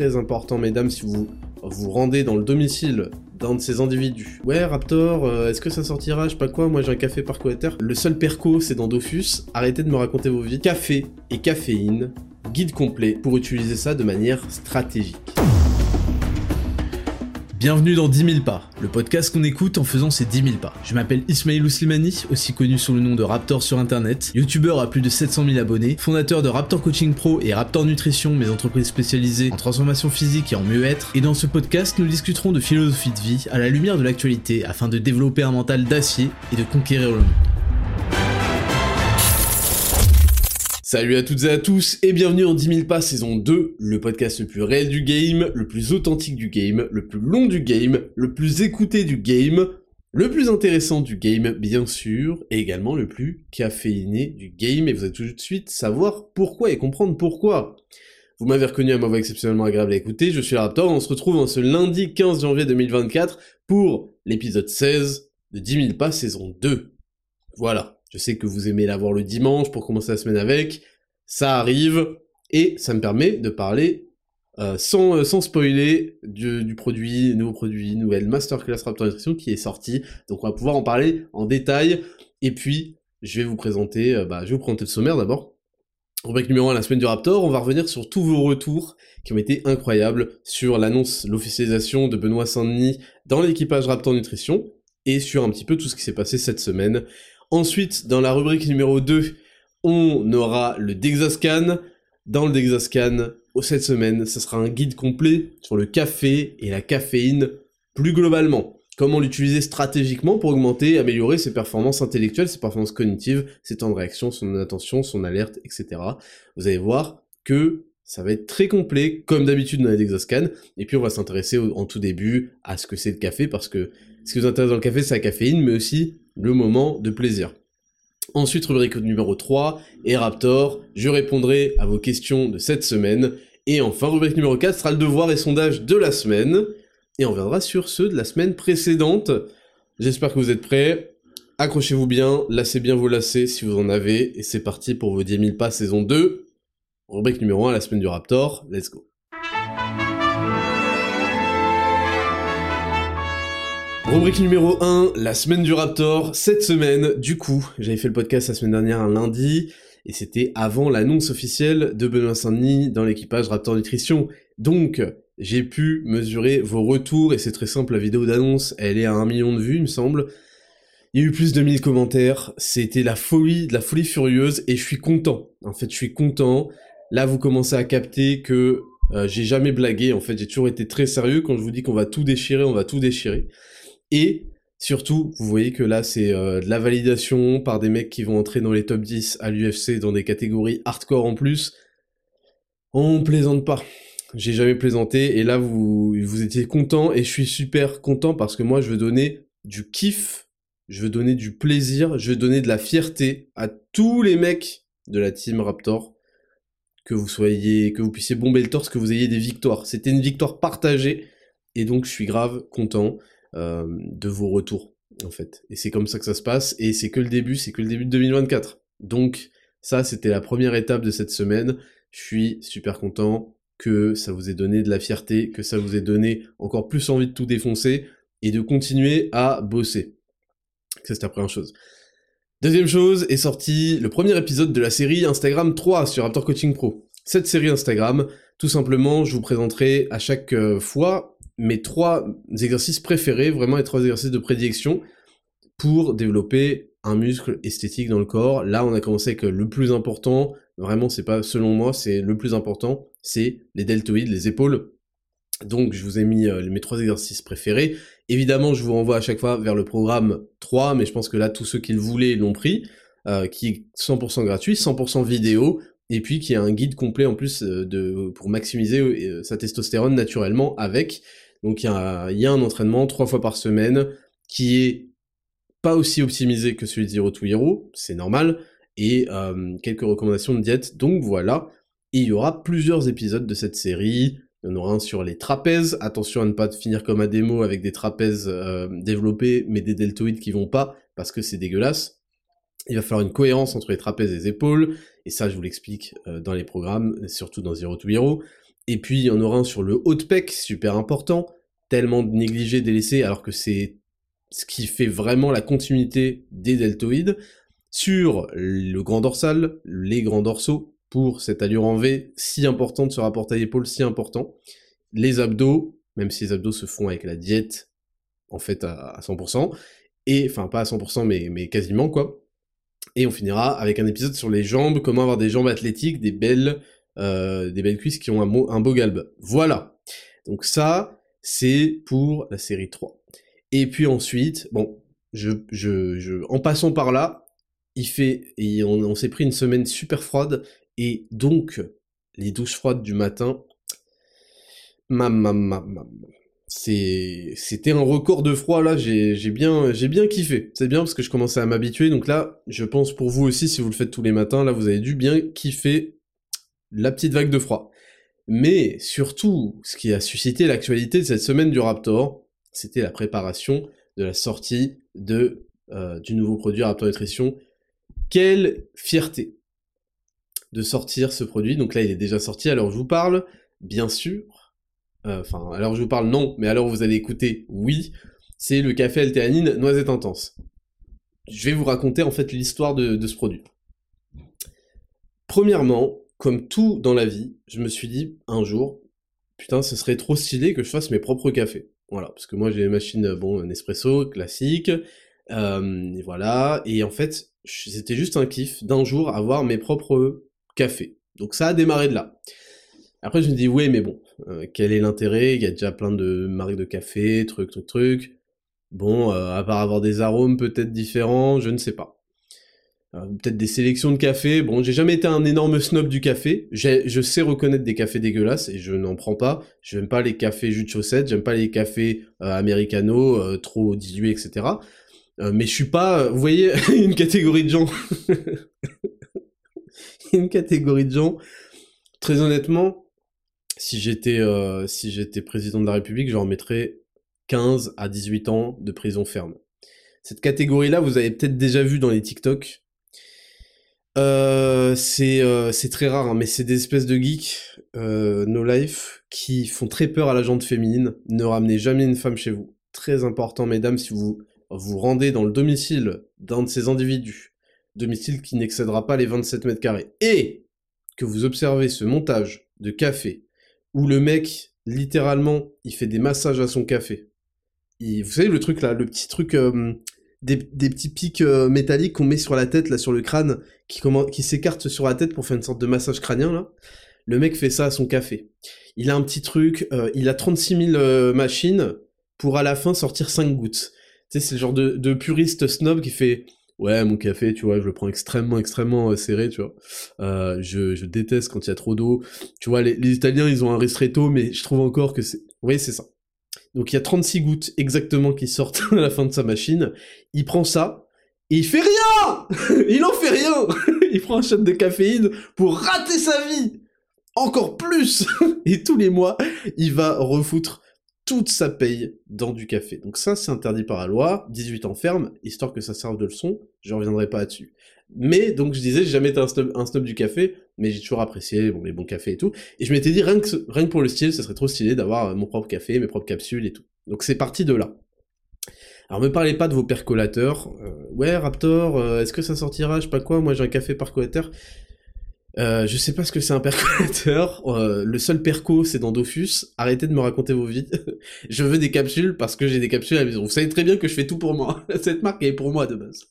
très important, mesdames, si vous vous rendez dans le domicile d'un de ces individus. Ouais, Raptor, euh, est-ce que ça sortira Je sais pas quoi, moi j'ai un café par. Le seul perco, c'est dans Dofus. Arrêtez de me raconter vos vies. Café et caféine, guide complet pour utiliser ça de manière stratégique. Bienvenue dans 10 000 pas, le podcast qu'on écoute en faisant ces 10 000 pas. Je m'appelle Ismail Ouslimani, aussi connu sous le nom de Raptor sur internet, youtubeur à plus de 700 000 abonnés, fondateur de Raptor Coaching Pro et Raptor Nutrition, mes entreprises spécialisées en transformation physique et en mieux-être. Et dans ce podcast, nous discuterons de philosophie de vie à la lumière de l'actualité afin de développer un mental d'acier et de conquérir le monde. Salut à toutes et à tous et bienvenue en 10 000 pas saison 2, le podcast le plus réel du game, le plus authentique du game, le plus long du game, le plus écouté du game, le plus intéressant du game bien sûr, et également le plus caféiné du game, et vous allez tout de suite savoir pourquoi et comprendre pourquoi. Vous m'avez reconnu à ma voix exceptionnellement agréable à écouter, je suis Raptor, on se retrouve en ce lundi 15 janvier 2024 pour l'épisode 16 de 10 000 pas saison 2. Voilà. Je sais que vous aimez l'avoir le dimanche pour commencer la semaine avec. Ça arrive. Et ça me permet de parler euh, sans, euh, sans spoiler du, du, produit, nouveau produit, nouvelle Masterclass Raptor Nutrition qui est sorti. Donc on va pouvoir en parler en détail. Et puis, je vais vous présenter, euh, bah, je vais vous présenter le sommaire d'abord. Rubrique numéro 1, la semaine du Raptor, on va revenir sur tous vos retours qui ont été incroyables sur l'annonce, l'officialisation de Benoît Saint-Denis dans l'équipage Raptor Nutrition et sur un petit peu tout ce qui s'est passé cette semaine. Ensuite, dans la rubrique numéro 2, on aura le Dexascan. Dans le Dexascan, cette semaine, ce sera un guide complet sur le café et la caféine plus globalement. Comment l'utiliser stratégiquement pour augmenter, améliorer ses performances intellectuelles, ses performances cognitives, ses temps de réaction, son attention, son alerte, etc. Vous allez voir que ça va être très complet, comme d'habitude dans les Dexascan. Et puis on va s'intéresser en tout début à ce que c'est le café, parce que ce qui vous intéresse dans le café, c'est la caféine, mais aussi le moment de plaisir. Ensuite, rubrique numéro 3, et Raptor, je répondrai à vos questions de cette semaine. Et enfin, rubrique numéro 4 sera le devoir et sondage de la semaine. Et on viendra sur ceux de la semaine précédente. J'espère que vous êtes prêts. Accrochez-vous bien, lassez bien vos lacets si vous en avez. Et c'est parti pour vos 10 000 pas saison 2. Rubrique numéro 1, la semaine du Raptor. Let's go. Rubrique numéro 1, la semaine du Raptor. Cette semaine, du coup, j'avais fait le podcast la semaine dernière un lundi, et c'était avant l'annonce officielle de Benoît Saint-Denis dans l'équipage Raptor Nutrition. Donc, j'ai pu mesurer vos retours, et c'est très simple, la vidéo d'annonce, elle est à un million de vues, il me semble. Il y a eu plus de 1000 commentaires, c'était la folie, de la folie furieuse, et je suis content. En fait, je suis content. Là, vous commencez à capter que euh, j'ai jamais blagué, en fait, j'ai toujours été très sérieux. Quand je vous dis qu'on va tout déchirer, on va tout déchirer. Et surtout, vous voyez que là, c'est euh, de la validation par des mecs qui vont entrer dans les top 10 à l'UFC dans des catégories hardcore en plus. On plaisante pas. J'ai jamais plaisanté et là vous vous étiez content et je suis super content parce que moi je veux donner du kiff, je veux donner du plaisir, je veux donner de la fierté à tous les mecs de la team Raptor que vous soyez que vous puissiez bomber le torse, que vous ayez des victoires. C'était une victoire partagée et donc je suis grave content. Euh, de vos retours, en fait. Et c'est comme ça que ça se passe, et c'est que le début, c'est que le début de 2024. Donc, ça, c'était la première étape de cette semaine. Je suis super content que ça vous ait donné de la fierté, que ça vous ait donné encore plus envie de tout défoncer, et de continuer à bosser. Ça, c'est la première chose. Deuxième chose, est sorti le premier épisode de la série Instagram 3 sur Raptor Coaching Pro. Cette série Instagram, tout simplement, je vous présenterai à chaque euh, fois mes trois exercices préférés, vraiment les trois exercices de prédilection pour développer un muscle esthétique dans le corps. Là, on a commencé avec le plus important, vraiment, c'est pas selon moi, c'est le plus important, c'est les deltoïdes, les épaules. Donc, je vous ai mis euh, mes trois exercices préférés. Évidemment, je vous renvoie à chaque fois vers le programme 3, mais je pense que là, tous ceux qui le voulaient l'ont pris, euh, qui est 100% gratuit, 100% vidéo, et puis qui a un guide complet en plus euh, pour maximiser sa testostérone naturellement avec. Donc il y a, un entraînement trois fois par semaine qui est pas aussi optimisé que celui de Zero to Hero, c'est normal, et euh, quelques recommandations de diète. Donc voilà, il y aura plusieurs épisodes de cette série. Il y en aura un sur les trapèzes. Attention à ne pas finir comme un démo avec des trapèzes euh, développés, mais des deltoïdes qui vont pas, parce que c'est dégueulasse. Il va falloir une cohérence entre les trapèzes et les épaules, et ça je vous l'explique euh, dans les programmes, surtout dans Zero to Hero. Et puis il y en aura un sur le haut de pec, super important, tellement négligé, délaissé, alors que c'est ce qui fait vraiment la continuité des deltoïdes. Sur le grand dorsal, les grands dorsaux, pour cette allure en V si importante, ce rapport taille-épaule si important. Les abdos, même si les abdos se font avec la diète, en fait, à, 100%, et, enfin, pas à 100%, mais, mais quasiment, quoi. Et on finira avec un épisode sur les jambes, comment avoir des jambes athlétiques, des belles, euh, des belles cuisses qui ont un, un beau galbe. Voilà. Donc ça, c'est pour la série 3. Et puis ensuite, bon, je, je, je, en passant par là, il fait, on, s'est pris une semaine super froide, et donc, les douches froides du matin, c'était un record de froid là, j'ai bien, bien kiffé. C'est bien parce que je commençais à m'habituer, donc là, je pense pour vous aussi, si vous le faites tous les matins, là, vous avez dû bien kiffer la petite vague de froid. Mais surtout, ce qui a suscité l'actualité de cette semaine du Raptor, c'était la préparation de la sortie de, euh, du nouveau produit Raptor Nutrition. Quelle fierté de sortir ce produit. Donc là, il est déjà sorti. Alors je vous parle, bien sûr. Euh, enfin, alors je vous parle non, mais alors vous allez écouter oui. C'est le café altéanine noisette intense. Je vais vous raconter en fait l'histoire de, de ce produit. Premièrement, comme tout dans la vie, je me suis dit un jour, putain, ce serait trop stylé que je fasse mes propres cafés. Voilà, parce que moi j'ai une machine, bon, Nespresso classique, euh, et voilà, et en fait, c'était juste un kiff d'un jour avoir mes propres café. Donc ça a démarré de là. Après, je me dis, oui, mais bon, euh, quel est l'intérêt? Il y a déjà plein de marques de café, trucs, trucs, trucs. Bon, euh, à part avoir des arômes peut-être différents, je ne sais pas. Euh, peut-être des sélections de café. Bon, j'ai jamais été un énorme snob du café. Je sais reconnaître des cafés dégueulasses et je n'en prends pas. Je n'aime pas les cafés jus de chaussettes, j'aime pas les cafés americano, trop dilués, etc. mais je suis pas, vous voyez, une catégorie de gens une catégorie de gens. Très honnêtement, si j'étais euh, si j'étais président de la République, j'en mettrais 15 à 18 ans de prison ferme. Cette catégorie-là, vous avez peut-être déjà vu dans les TikTok. Euh, c'est euh, c'est très rare, hein, mais c'est des espèces de geeks, no life, qui font très peur à la jante féminine. Ne ramenez jamais une femme chez vous. Très important, mesdames, si vous vous rendez dans le domicile d'un de ces individus domicile qui n'excédera pas les 27 mètres carrés. Et que vous observez ce montage de café où le mec, littéralement, il fait des massages à son café. vous savez le truc là, le petit truc, euh, des, petits pics euh, métalliques qu'on met sur la tête, là, sur le crâne, qui, qui s'écartent sur la tête pour faire une sorte de massage crânien, là. Le mec fait ça à son café. Il a un petit truc, euh, il a 36 000 machines pour à la fin sortir 5 gouttes. Tu sais, c'est le genre de, de puriste snob qui fait ouais mon café tu vois je le prends extrêmement extrêmement euh, serré tu vois euh, je, je, déteste quand il y a trop d'eau tu vois les, les, italiens ils ont un ristretto mais je trouve encore que c'est oui c'est ça donc il y a 36 gouttes exactement qui sortent à la fin de sa machine il prend ça et il fait rien il en fait rien il prend un shot de caféine pour rater sa vie encore plus et tous les mois il va refoutre toute sa paye dans du café. Donc ça, c'est interdit par la loi, 18 ans ferme, histoire que ça serve de leçon, je reviendrai pas là-dessus. Mais, donc je disais, j'ai jamais été un snob, du café, mais j'ai toujours apprécié bon, les bons cafés et tout, et je m'étais dit, rien que, rien que pour le style, ça serait trop stylé d'avoir euh, mon propre café, mes propres capsules et tout. Donc c'est parti de là. Alors me parlez pas de vos percolateurs. Euh, ouais, Raptor, euh, est-ce que ça sortira? Je sais pas quoi, moi j'ai un café percolateur. Euh, je sais pas ce que c'est un percolateur. Euh, le seul perco, c'est dans Dofus. Arrêtez de me raconter vos vies. je veux des capsules parce que j'ai des capsules à la maison. Vous savez très bien que je fais tout pour moi. Cette marque est pour moi de base.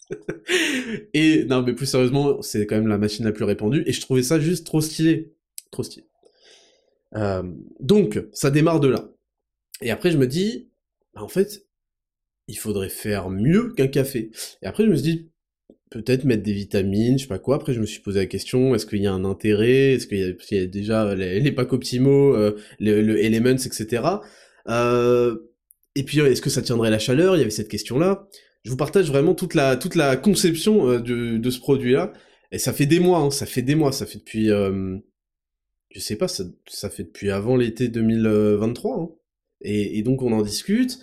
et non, mais plus sérieusement, c'est quand même la machine la plus répandue. Et je trouvais ça juste trop stylé. Trop stylé. Euh, donc, ça démarre de là. Et après, je me dis, bah, en fait, il faudrait faire mieux qu'un café. Et après, je me suis dit, peut-être mettre des vitamines, je sais pas quoi. Après, je me suis posé la question, est-ce qu'il y a un intérêt? Est-ce qu'il y, a déjà les, les packs optimaux, euh, le, Elements, etc. Euh, et puis, est-ce que ça tiendrait la chaleur? Il y avait cette question-là. Je vous partage vraiment toute la, toute la conception euh, de, de, ce produit-là. Et ça fait des mois, hein, ça fait des mois, ça fait depuis... Euh, je sais pas, ça, ça fait depuis avant l'été 2023. Hein. Et, et, donc, on en discute.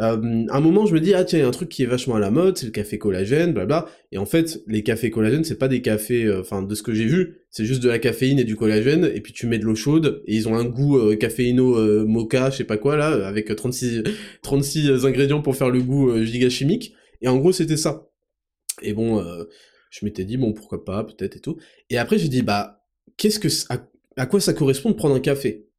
Euh, un moment, je me dis, ah tiens, il y a un truc qui est vachement à la mode, c'est le café collagène, blabla. Et en fait, les cafés collagènes, c'est pas des cafés, euh, enfin, de ce que j'ai vu, c'est juste de la caféine et du collagène, et puis tu mets de l'eau chaude, et ils ont un goût euh, caféino euh, mocha, je sais pas quoi, là, avec 36, 36 ingrédients pour faire le goût giga chimique. Et en gros, c'était ça. Et bon, je m'étais dit, bon, pourquoi pas, peut-être et tout. Et après, j'ai dit, bah, qu'est-ce que, à quoi ça correspond de prendre un café?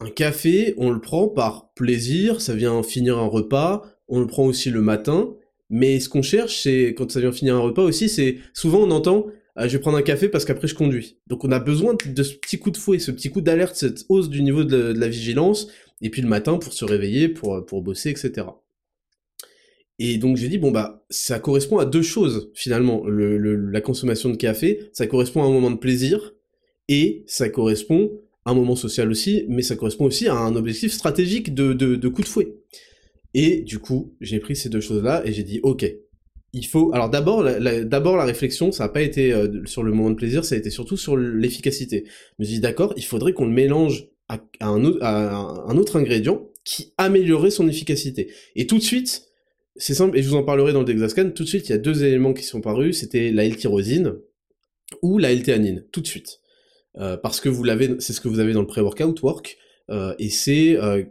Un café, on le prend par plaisir, ça vient finir un repas, on le prend aussi le matin, mais ce qu'on cherche, c'est, quand ça vient finir un repas aussi, c'est, souvent on entend, ah, je vais prendre un café parce qu'après je conduis. Donc on a besoin de ce petit coup de fouet, ce petit coup d'alerte, cette hausse du niveau de, la vigilance, et puis le matin pour se réveiller, pour, pour bosser, etc. Et donc j'ai dit, bon bah, ça correspond à deux choses, finalement, la consommation de café, ça correspond à un moment de plaisir, et ça correspond un moment social aussi, mais ça correspond aussi à un objectif stratégique de, de, coup de fouet. Et du coup, j'ai pris ces deux choses-là et j'ai dit, ok, il faut... Alors d'abord, la, d'abord la réflexion, ça n'a pas été euh, sur le moment de plaisir, ça a été surtout sur l'efficacité. Je me suis dit, d'accord, il faudrait qu'on le mélange à, un autre, ingrédient qui améliorerait son efficacité. Et tout de suite, c'est simple, et je vous en parlerai dans le Dexascan, tout de suite, il y a deux éléments qui sont parus, c'était la L-tyrosine ou la L-théanine, tout de suite. Euh, parce que vous l'avez, c'est ce que vous avez dans le pré-workout work, euh, et c'est, euh,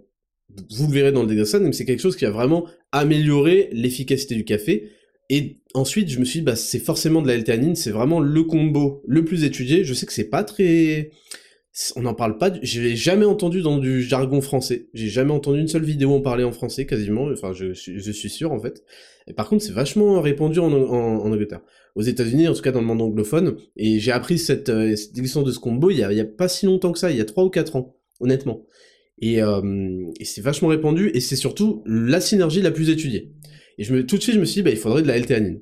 vous le verrez dans le Degasan, mais c'est quelque chose qui a vraiment amélioré l'efficacité du café, et ensuite je me suis dit, bah c'est forcément de la L-théanine, c'est vraiment le combo le plus étudié, je sais que c'est pas très... On n'en parle pas, j'ai jamais entendu dans du jargon français, j'ai jamais entendu une seule vidéo en parler en français quasiment, enfin je, je suis sûr en fait, et par contre c'est vachement répandu en, Angleterre aux États-Unis, en tout cas dans le monde anglophone. Et j'ai appris cette, euh, cette existence de ce combo il y, a, il y a pas si longtemps que ça, il y a 3 ou 4 ans, honnêtement. Et, euh, et c'est vachement répandu, et c'est surtout la synergie la plus étudiée. Et je me, tout de suite, je me suis dit, bah, il faudrait de la L-théanine.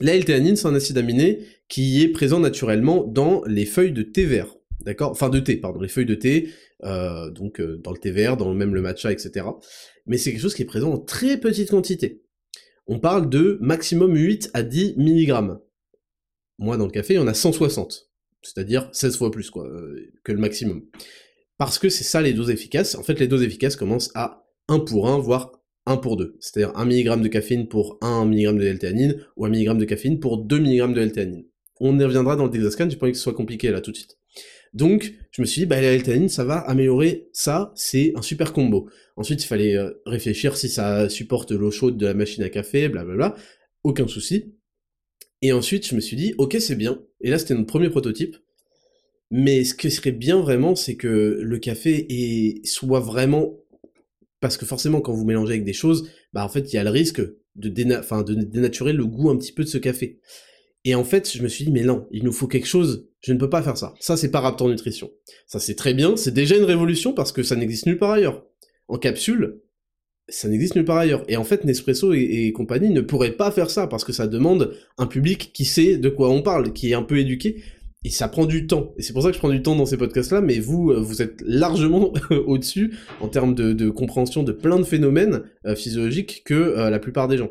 La L-théanine, c'est un acide aminé qui est présent naturellement dans les feuilles de thé vert. D'accord? Enfin, de thé, pardon, les feuilles de thé, euh, donc euh, dans le thé vert, dans même le matcha, etc. Mais c'est quelque chose qui est présent en très petite quantité on parle de maximum 8 à 10 mg. Moi, dans le café, il y en a 160. C'est-à-dire 16 fois plus, quoi, euh, que le maximum. Parce que c'est ça les doses efficaces. En fait, les doses efficaces commencent à 1 pour 1, voire 1 pour 2. C'est-à-dire 1 mg de caféine pour 1 mg de L-théanine, ou 1 mg de caféine pour 2 mg de L-théanine. On y reviendra dans le Dexascan, j'ai pas envie que ce soit compliqué là tout de suite. Donc, je me suis dit, bah, la L-théanine, ça va améliorer ça, c'est un super combo. Ensuite, il fallait euh, réfléchir si ça supporte l'eau chaude de la machine à café, blablabla. Aucun souci. Et ensuite, je me suis dit, ok, c'est bien. Et là, c'était notre premier prototype. Mais ce qui serait bien vraiment, c'est que le café soit vraiment, parce que forcément, quand vous mélangez avec des choses, bah, en fait, il y a le risque de dénaturer le goût un petit peu de ce café. Et en fait, je me suis dit, mais non, il nous faut quelque chose, je ne peux pas faire ça. Ça, c'est pas Raptor Nutrition. Ça, c'est très bien, c'est déjà une révolution parce que ça n'existe nulle part ailleurs. En capsule, ça n'existe nulle part ailleurs. Et en fait, Nespresso et, compagnie ne pourraient pas faire ça parce que ça demande un public qui sait de quoi on parle, qui est un peu éduqué. Et ça prend du temps. Et c'est pour ça que je prends du temps dans ces podcasts-là, mais vous, euh, vous êtes largement au-dessus en termes de, compréhension de plein de phénomènes euh, physiologiques que euh, la plupart des gens.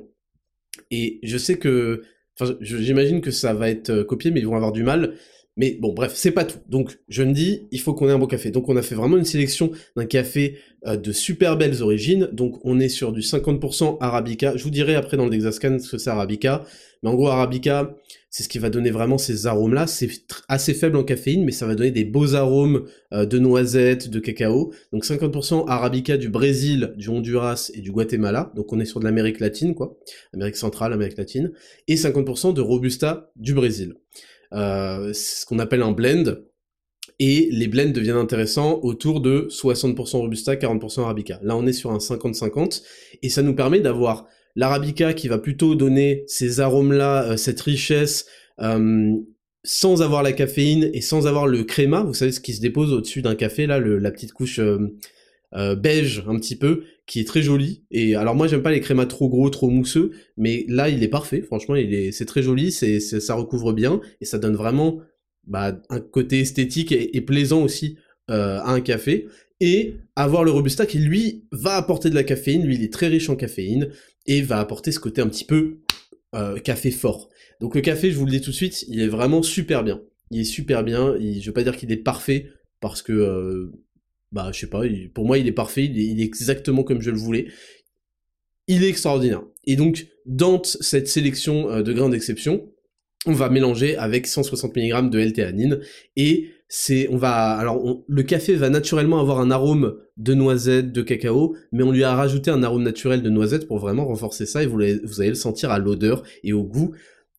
Et je sais que Enfin, j'imagine que ça va être euh, copié, mais ils vont avoir du mal. Mais bon, bref, c'est pas tout. Donc, je me dis, il faut qu'on ait un beau café. Donc, on a fait vraiment une sélection d'un café euh, de super belles origines. Donc, on est sur du 50% Arabica. Je vous dirai après dans le Dexascan ce que c'est Arabica. Mais en gros, Arabica, c'est ce qui va donner vraiment ces arômes-là. C'est assez faible en caféine, mais ça va donner des beaux arômes euh, de noisettes, de cacao. Donc 50% Arabica du Brésil, du Honduras et du Guatemala. Donc on est sur de l'Amérique latine, quoi. Amérique centrale, Amérique latine. Et 50% de Robusta du Brésil. Euh, c'est ce qu'on appelle un blend. Et les blends deviennent intéressants autour de 60% Robusta, 40% Arabica. Là, on est sur un 50-50. Et ça nous permet d'avoir l'arabica qui va plutôt donner ces arômes-là, euh, cette richesse, euh, sans avoir la caféine et sans avoir le créma, vous savez ce qui se dépose au-dessus d'un café, là, la petite couche euh, beige un petit peu, qui est très joli. Et alors moi j'aime pas les crémas trop gros, trop mousseux, mais là il est parfait, franchement il est, c'est très joli, c'est, ça recouvre bien, et ça donne vraiment bah, un côté esthétique et, plaisant aussi à un café. Et avoir le Robusta qui lui va apporter de la caféine, lui il est très riche en caféine, et va apporter ce côté un petit peu euh, café fort. Donc le café, je vous le dis tout de suite, il est vraiment super bien. Il est super bien, je veux pas dire qu'il est parfait, parce que, euh, bah je sais pas, pour moi il est parfait, il est, exactement comme je le voulais. il est extraordinaire. Et donc, dans cette sélection euh, de grains d'exception, on va mélanger avec 160 mg de L-théanine et c'est on va alors le café va naturellement avoir un arôme de noisette, de cacao, mais on lui a rajouté un arôme naturel de noisette pour vraiment renforcer ça et vous, allez, le sentir à l'odeur et au goût.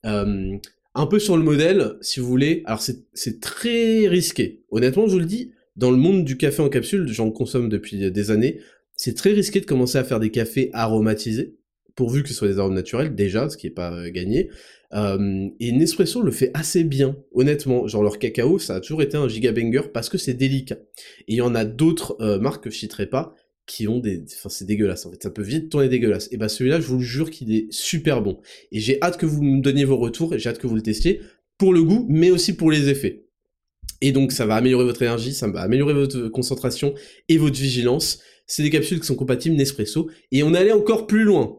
Euh, un peu sur le modèle, si vous voulez. Alors c'est très risqué. Honnêtement, je vous le dis, dans le monde du café en capsule, j'en consomme depuis des années, c'est très risqué de commencer à faire des cafés aromatisés, pourvu que ce soit des arômes naturels, déjà, ce qui est pas euh, gagné. Euh, et Nespresso le fait assez bien, honnêtement. Genre leur cacao, ça a toujours été un giga banger parce que c'est délicat. Et il y en a d'autres euh, marques que je citerai pas qui ont des... Enfin, c'est dégueulasse, en fait. Ça peut vite tourner dégueulasse. Et bah celui-là, je vous le jure qu'il est super bon. Et j'ai hâte que vous me donniez vos retours et j'ai hâte que vous le testiez pour le goût, mais aussi pour les effets. Et donc, ça va améliorer votre énergie, ça va améliorer votre concentration et votre vigilance. C'est des capsules qui sont compatibles Nespresso. Et on allait encore plus loin.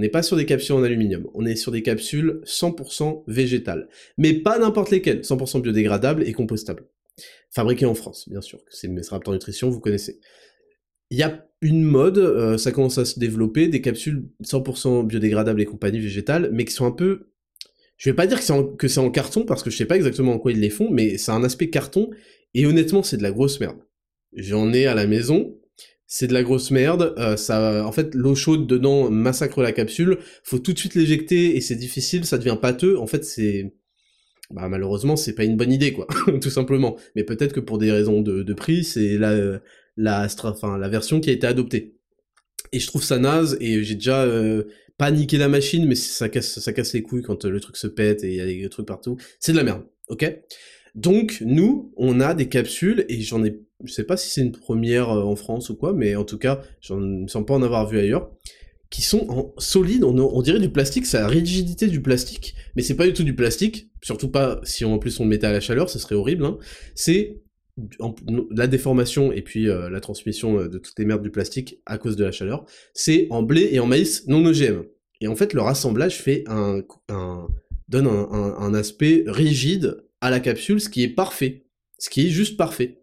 On n'est pas sur des capsules en aluminium, on est sur des capsules 100% végétales. Mais pas n'importe lesquelles, 100% biodégradables et compostables. Fabriquées en France, bien sûr, c'est Raptor Nutrition, vous connaissez. Il y a une mode, euh, ça commence à se développer, des capsules 100% biodégradables et compagnie végétales, mais qui sont un peu... Je vais pas dire que c'est en, en, carton, parce que je sais pas exactement en quoi ils les font, mais c'est un aspect carton, et honnêtement, c'est de la grosse merde. J'en ai à la maison, c'est de la grosse merde. Euh, ça, en fait, l'eau chaude dedans massacre la capsule. Faut tout de suite l'éjecter et c'est difficile. Ça devient pâteux. En fait, c'est bah, malheureusement c'est pas une bonne idée quoi, tout simplement. Mais peut-être que pour des raisons de, prix, c'est la la enfin la version qui a été adoptée. Et je trouve ça naze et j'ai déjà euh, pas niqué la machine, mais ça casse ça casse les couilles quand le truc se pète et il y a des trucs partout. C'est de la merde, ok? Donc nous, on a des capsules et j'en ai je sais pas si c'est une première euh, en France ou quoi, mais en tout cas, je ne sens pas en avoir vu ailleurs, qui sont en solides, on, dirait du plastique, c'est la rigidité du plastique, mais c'est pas du tout du plastique, surtout pas si en plus on le mettait à la chaleur, ce serait horrible, hein. c'est la déformation et puis euh, la transmission euh, de toutes les merdes du plastique à cause de la chaleur, c'est en blé et en maïs non OGM. Et en fait, le rassemblage fait un, donne un aspect rigide à la capsule, ce qui est parfait. Ce qui est juste parfait.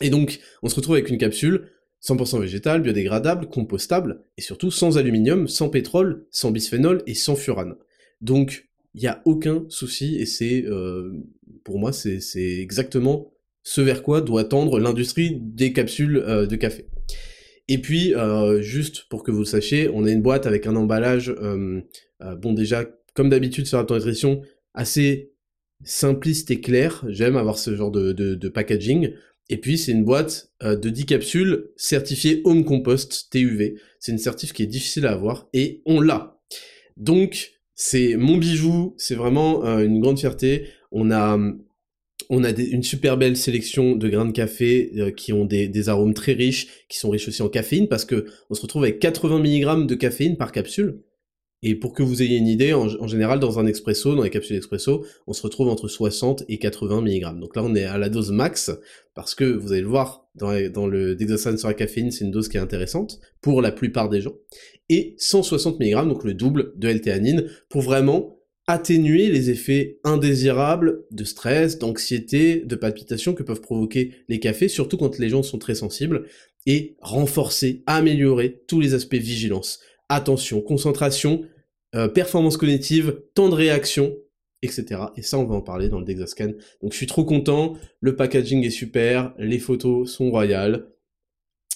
Et donc, on se retrouve avec une capsule 100% végétale, biodégradable, compostable, et surtout sans aluminium, sans pétrole, sans bisphénol et sans furane. Donc, il n'y a aucun souci, et c'est, euh, pour moi, c'est exactement ce vers quoi doit tendre l'industrie des capsules euh, de café. Et puis, euh, juste pour que vous le sachiez, on a une boîte avec un emballage, bon déjà, comme d'habitude sur la nutrition, assez simpliste et clair. J'aime avoir ce genre de, de packaging. Et puis c'est une boîte euh, de 10 capsules certifiée Home Compost TUV. C'est une certif qui est difficile à avoir et on l'a. Donc c'est mon bijou, c'est vraiment euh, une grande fierté. On a on a une super belle sélection de grains de café euh, qui ont des, des, arômes très riches, qui sont riches aussi en caféine parce que on se retrouve avec 80 mg de caféine par capsule. Et pour que vous ayez une idée, en, général, dans un expresso, dans les capsules expresso, on se retrouve entre 60 et 80 mg. Donc là, on est à la dose max, parce que vous allez le voir, dans, dans le Dexasan sur la caféine, c'est une dose qui est intéressante, pour la plupart des gens. Et 160 mg, donc le double de L-théanine, pour vraiment atténuer les effets indésirables de stress, d'anxiété, de palpitation que peuvent provoquer les cafés, surtout quand les gens sont très sensibles, et renforcer, améliorer tous les aspects vigilance attention, concentration, euh, performance cognitive, temps de réaction, etc. Et ça, on va en parler dans le Dexascan. Donc je suis trop content, le packaging est super, les photos sont royales,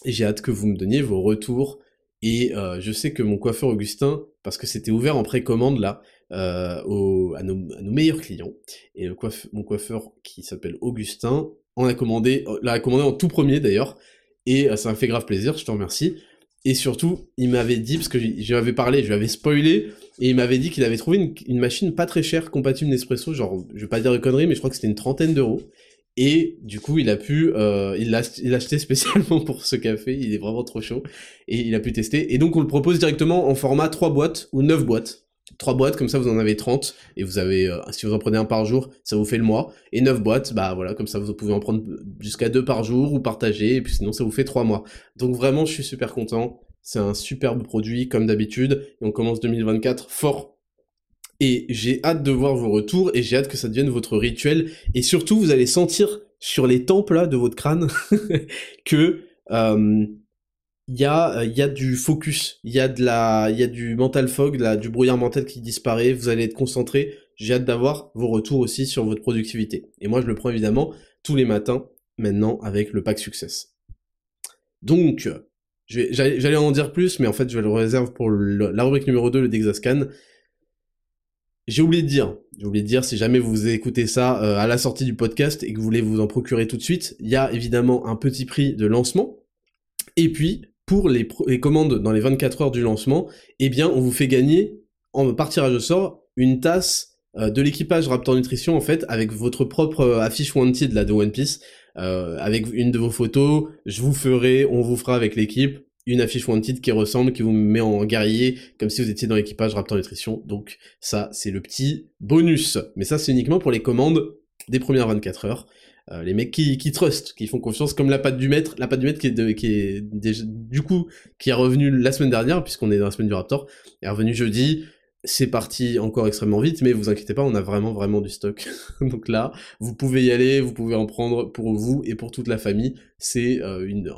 j'ai hâte que vous me donniez vos retours. Et euh, je sais que mon coiffeur Augustin, parce que c'était ouvert en précommande là, euh, à, nos, meilleurs clients, et mon coiffeur qui s'appelle Augustin, en a commandé, l'a commandé en tout premier d'ailleurs, et ça m'a fait grave plaisir, je te remercie. Et surtout, il m'avait dit, parce que j'y avais parlé, je lui avais spoilé, et il m'avait dit qu'il avait trouvé une, machine pas très chère, compatible Nespresso, genre, je vais pas dire de conneries, mais je crois que c'était une trentaine d'euros. Et du coup, il a pu, euh, il l'a acheté spécialement pour ce café, il est vraiment trop chaud, et il a pu tester. Et donc, on le propose directement en format 3 boîtes ou 9 boîtes trois boîtes, comme ça vous en avez 30, et vous avez, euh, si vous en prenez un par jour, ça vous fait le mois, et 9 boîtes, bah voilà, comme ça vous pouvez en prendre jusqu'à deux par jour, ou partager, et puis sinon ça vous fait trois mois. Donc vraiment, je suis super content, c'est un superbe produit, comme d'habitude, et on commence 2024 fort. Et j'ai hâte de voir vos retours, et j'ai hâte que ça devienne votre rituel, et surtout vous allez sentir sur les tempes là de votre crâne que... Euh, il y a euh, y a du focus, il y a de la il y a du mental fog, là, du brouillard mental qui disparaît, vous allez être concentré. J'ai hâte d'avoir vos retours aussi sur votre productivité. Et moi je le prends évidemment tous les matins maintenant avec le pack success. Donc j'allais en dire plus mais en fait je le réserve pour la rubrique numéro 2 le Dexascan. J'ai oublié de dire, j'ai oublié de dire, si jamais vous écoutez ça euh, à la sortie du podcast et que vous voulez vous en procurer tout de suite, il y a évidemment un petit prix de lancement. Et puis, pour les, commandes dans les 24 heures du lancement, eh bien, on vous fait gagner, en par tirage au sort, une tasse euh, de l'équipage Raptor Nutrition, en fait, avec votre propre euh, affiche Wanted, là, de One Piece, avec une de vos photos, je vous ferai, on vous fera avec l'équipe, une affiche Wanted qui ressemble, qui vous met en guerrier, comme si vous étiez dans l'équipage Raptor Nutrition. Donc ça, c'est le petit bonus. Mais ça, c'est uniquement pour les commandes des premières 24 heures. Euh, les mecs qui, qui trustent, qui font confiance, comme la patte du maître, la patte du maître qui est, qui est du coup, qui est revenu la semaine dernière, puisqu'on est dans la semaine du Raptor, est revenu jeudi, c'est parti encore extrêmement vite, mais vous inquiétez pas, on a vraiment vraiment du stock. Donc là, vous pouvez y aller, vous pouvez en prendre pour vous et pour toute la famille. C'est euh, une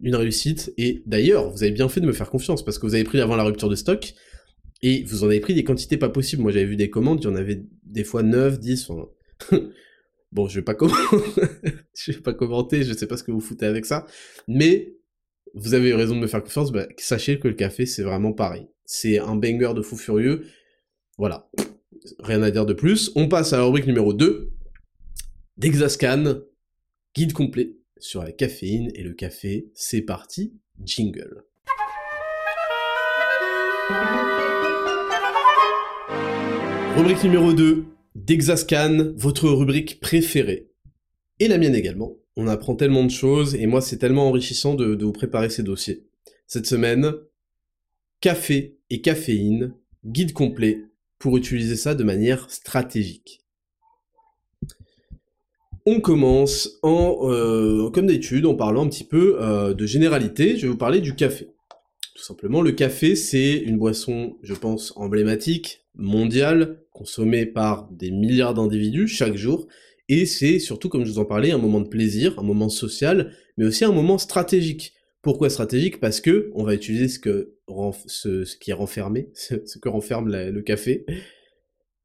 une réussite. Et d'ailleurs, vous avez bien fait de me faire confiance, parce que vous avez pris avant la rupture de stock, et vous en avez pris des quantités pas possibles. Moi, j'avais vu des commandes, il y en avait des fois 9, 10, enfin... bon, je vais pas commenter, je vais pas commenter, je sais pas ce que vous foutez avec ça, mais vous avez raison de me faire confiance, bah, sachez que le café, c'est vraiment pareil. C'est un banger de fou furieux. Voilà. Rien à dire de plus. On passe à la rubrique numéro 2. Dexascan, guide complet sur la caféine et le café, c'est parti, jingle. Rubrique numéro 2, Dexascan, votre rubrique préférée. Et la mienne également. On apprend tellement de choses et moi c'est tellement enrichissant de, vous préparer ces dossiers. Cette semaine, café et caféine, guide complet pour utiliser ça de manière stratégique. On commence en, euh, comme d'habitude en parlant un petit peu euh, de généralité. Je vais vous parler du café. Tout simplement, le café, c'est une boisson, je pense, emblématique, mondiale, consommée par des milliards d'individus chaque jour. Et c'est surtout, comme je vous en parlais, un moment de plaisir, un moment social, mais aussi un moment stratégique. Pourquoi stratégique? Parce que on va utiliser ce que ce, qui est renfermé, ce que renferme le café,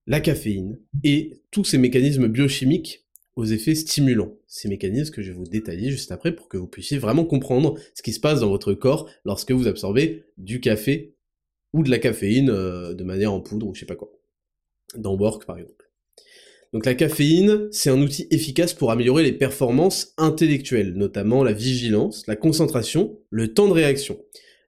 la caféine et tous ces mécanismes biochimiques aux effets stimulants. Ces mécanismes que je vais vous détailler juste après pour que vous puissiez vraiment comprendre ce qui se passe dans votre corps lorsque vous absorbez du café ou de la caféine euh, de manière en poudre ou je sais pas quoi. Dans Work par exemple. Donc la caféine, c'est un outil efficace pour améliorer les performances intellectuelles, notamment la vigilance, la concentration, le temps de réaction.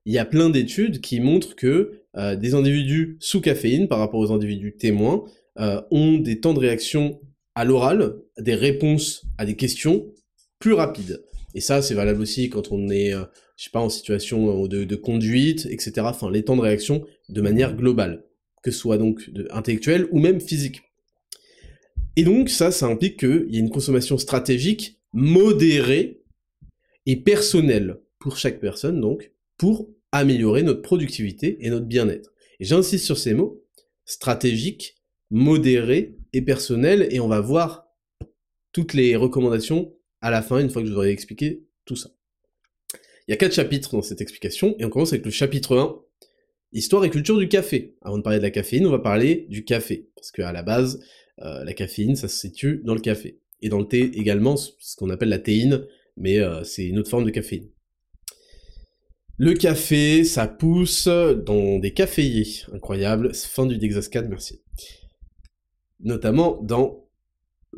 Il y a plein d'études qui montrent que euh, des individus sous caféine par rapport aux individus témoins euh, ont des temps de réaction à l'oral des réponses à des questions plus rapides. Et ça, c'est valable aussi quand on est, euh, je sais pas, en situation de, conduite, etc. Enfin, les temps de réaction de manière globale, que ce soit donc intellectuelle ou même physique. Et donc ça, ça implique qu'il y ait une consommation stratégique modérée et personnelle pour chaque personne, donc, pour améliorer notre productivité et notre bien-être. Et j'insiste sur ces mots, stratégique, modéré et personnel, et on va voir toutes les recommandations à la fin, une fois que je vous aurai expliqué tout ça. Il y a quatre chapitres dans cette explication, et on commence avec le chapitre 1, Histoire et culture du café. Avant de parler de la caféine, on va parler du café, parce qu'à la base, euh, la caféine, ça se situe dans le café. Et dans le thé également, ce qu'on appelle la théine, mais euh, c'est une autre forme de caféine. Le café, ça pousse dans des caféiers. Incroyable. Fin du Dexascade, merci notamment dans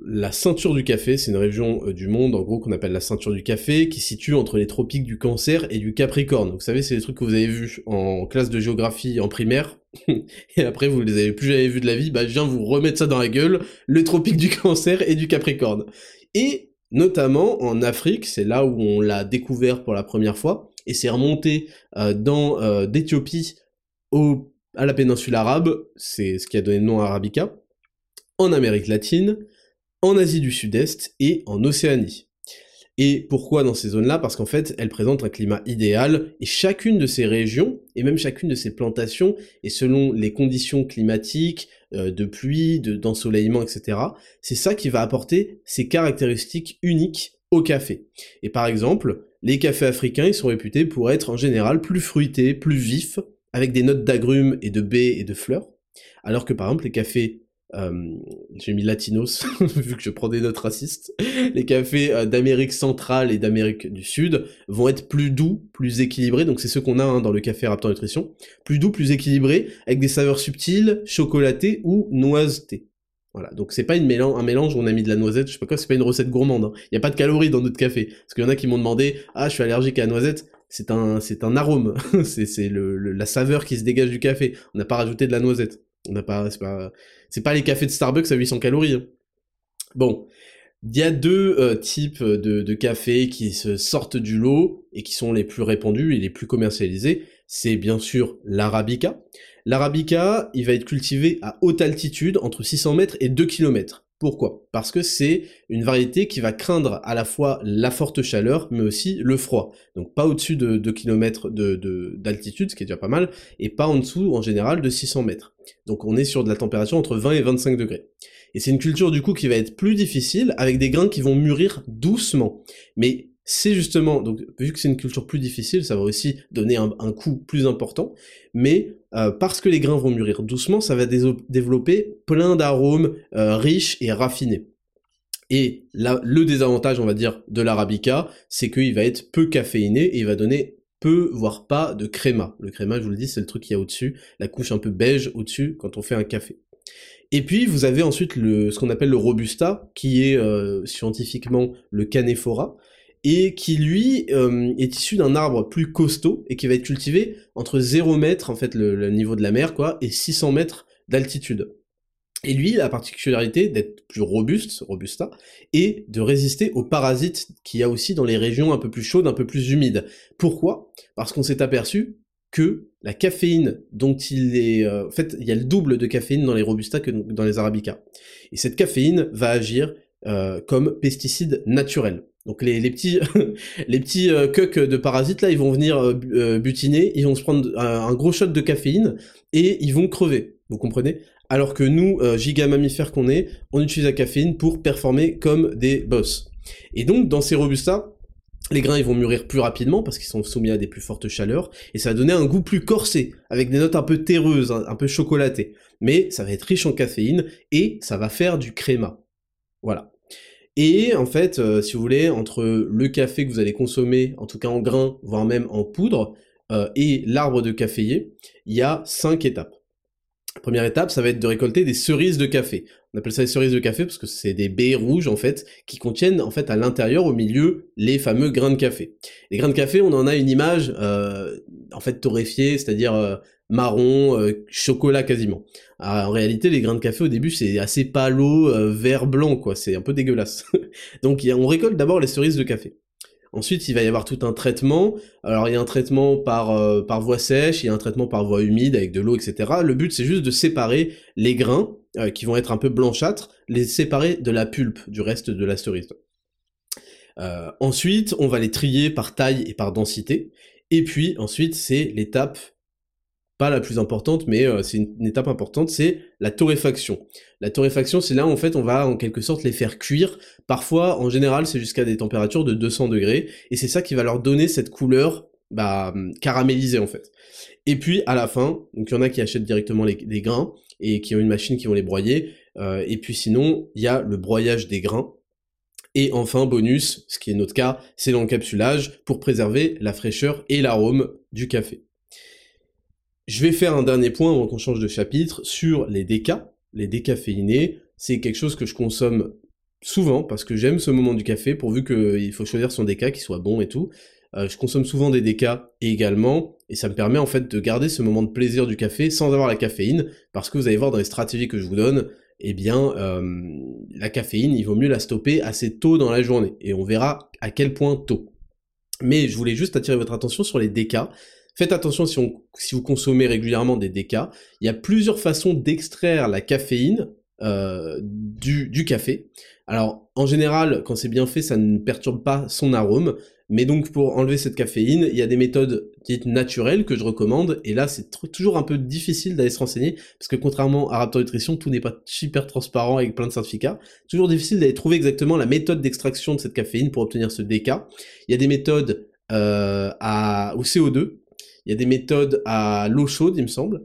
la ceinture du café, c'est une région euh, du monde, en gros, qu'on appelle la ceinture du café, qui situe entre les tropiques du Cancer et du Capricorne. Vous savez, c'est les trucs que vous avez vus en classe de géographie en primaire, et après vous les avez plus jamais vus de la vie, bah je viens vous remettre ça dans la gueule, le tropique du Cancer et du Capricorne. Et notamment en Afrique, c'est là où on l'a découvert pour la première fois, et c'est remonté euh, dans euh, d'Éthiopie au à la péninsule arabe, c'est ce qui a donné le nom à Arabica, en Amérique latine, en Asie du Sud-Est et en Océanie. Et pourquoi dans ces zones-là? Parce qu'en fait, elles présentent un climat idéal, et chacune de ces régions, et même chacune de ces plantations, et selon les conditions climatiques, euh, de pluie, d'ensoleillement, etc., c'est ça qui va apporter ces caractéristiques uniques au café. Et par exemple, les cafés africains, ils sont réputés pour être en général plus fruités, plus vifs, avec des notes d'agrumes et de baies et de fleurs, alors que par exemple les cafés euh, j'ai mis latinos, vu que je prends des notes racistes, les cafés euh, d'Amérique centrale et d'Amérique du Sud vont être plus doux, plus équilibrés, donc c'est ce qu'on a hein, dans le café Raptor Nutrition, plus doux, plus équilibrés, avec des saveurs subtiles, chocolatées ou noisetées. Voilà, donc c'est pas une mélange, un mélange où on a mis de la noisette, je sais pas quoi, c'est pas une recette gourmande. Il hein. n'y a pas de calories dans notre café. Parce qu'il y en a qui m'ont demandé, ah je suis allergique à la noisette, c'est un, c'est un arôme, c'est le, la saveur qui se dégage du café. On n'a pas rajouté de la noisette. On n'a pas, c'est pas, c'est pas les cafés de Starbucks à 800 calories. Hein. Bon, il y a deux euh, types de, de cafés qui se sortent du lot et qui sont les plus répandus et les plus commercialisés. C'est bien sûr l'arabica. L'arabica, il va être cultivé à haute altitude, entre 600 mètres et 2 km. Pourquoi? Parce que c'est une variété qui va craindre à la fois la forte chaleur, mais aussi le froid. Donc pas au-dessus de 2 km d'altitude, ce qui est déjà pas mal, et pas en dessous, en général, de 600 mètres. Donc on est sur de la température entre 20 et 25 degrés. Et c'est une culture du coup qui va être plus difficile, avec des grains qui vont mûrir doucement. Mais c'est justement, donc vu que c'est une culture plus difficile, ça va aussi donner un, un coût plus important, mais euh, parce que les grains vont mûrir doucement, ça va développer plein d'arômes euh, riches et raffinés. Et là, le désavantage, on va dire, de l'arabica, c'est qu'il va être peu caféiné et il va donner peu, voire pas, de créma. Le créma, je vous le dis, c'est le truc qu'il y a au-dessus, la couche un peu beige au-dessus quand on fait un café. Et puis vous avez ensuite ce qu'on appelle le robusta, qui est euh, scientifiquement le canephora, et qui lui euh, est issu d'un arbre plus costaud et qui va être cultivé entre 0 mètre, en fait le, niveau de la mer, quoi, et 600 mètres d'altitude. Et lui, la particularité d'être plus robuste, robusta, et de résister aux parasites qu'il y a aussi dans les régions un peu plus chaudes, un peu plus humides. Pourquoi? Parce qu'on s'est aperçu que la caféine dont il est... Euh, en fait, il y a le double de caféine dans les robustas que dans les arabicas. Et cette caféine va agir euh, comme pesticide naturel. Donc les, petits les petits euh, de parasites là, ils vont venir euh, euh, butiner, ils vont se prendre un, gros shot de caféine et ils vont crever. Vous comprenez? Alors que nous, giga mammifères qu'on est, on utilise la caféine pour performer comme des boss. Et donc dans ces robustas, les grains ils vont mûrir plus rapidement parce qu'ils sont soumis à des plus fortes chaleurs et ça va donner un goût plus corsé avec des notes un peu terreuses, un peu chocolatées. Mais ça va être riche en caféine et ça va faire du créma. Voilà. Et en fait, euh, si vous voulez, entre le café que vous allez consommer, en tout cas en grains, voire même en poudre, euh, et l'arbre de caféier, il y a cinq étapes. première étape, ça va être de récolter des cerises de café. On appelle ça des cerises de café parce que c'est des baies rouges en fait qui contiennent en fait à l'intérieur, au milieu, les fameux grains de café. Les grains de café, on en a une image euh, en fait torréfiée, c'est-à-dire marron, euh, chocolat quasiment. Ah, en réalité, les grains de café au début c'est assez palo, euh, vert blanc quoi, c'est un peu dégueulasse. Donc on récolte d'abord les cerises de café. Ensuite, il va y avoir tout un traitement. Alors, il y a un traitement par, euh, par voie sèche, il y a un traitement par voie humide avec de l'eau, etc. Le but, c'est juste de séparer les grains, qui vont être un peu blanchâtres, les séparer de la pulpe, du reste de la cerise. ensuite, on va les trier par taille et par densité. Et puis, ensuite, c'est l'étape pas la plus importante, mais euh, c'est une, étape importante, c'est la torréfaction. La torréfaction, c'est là où en fait on va en quelque sorte les faire cuire. Parfois, en général, c'est jusqu'à des températures de 200 degrés, et c'est ça qui va leur donner cette couleur bah, caramélisée en fait. Et puis à la fin, donc il y en a qui achètent directement les, grains et qui ont une machine qui vont les broyer. Euh, et puis sinon, il y a le broyage des grains. Et enfin, bonus, ce qui est notre cas, c'est l'encapsulage pour préserver la fraîcheur et l'arôme du café. Je vais faire un dernier point avant qu'on change de chapitre sur les décas. Les décaféinés, c'est quelque chose que je consomme souvent parce que j'aime ce moment du café, pourvu qu'il faut choisir son déca qui soit bon et tout. Euh, je consomme souvent des décas également, et ça me permet en fait de garder ce moment de plaisir du café sans avoir la caféine, parce que vous allez voir dans les stratégies que je vous donne, eh bien, euh, la caféine, il vaut mieux la stopper assez tôt dans la journée, et on verra à quel point tôt. Mais je voulais juste attirer votre attention sur les décas, Faites attention si, vous consommez régulièrement des décas. Il y a plusieurs façons d'extraire la caféine euh, du, café. Alors, en général, quand c'est bien fait, ça ne perturbe pas son arôme. Mais donc, pour enlever cette caféine, il y a des méthodes dites naturelles que je recommande. Et là, c'est toujours un peu difficile d'aller se renseigner parce que contrairement à Raptor Nutrition, tout n'est pas super transparent avec plein de certificats. Toujours difficile d'aller trouver exactement la méthode d'extraction de cette caféine pour obtenir ce DK. Il y a des méthodes euh, à, au CO2, il y a des méthodes à l'eau chaude, il me semble.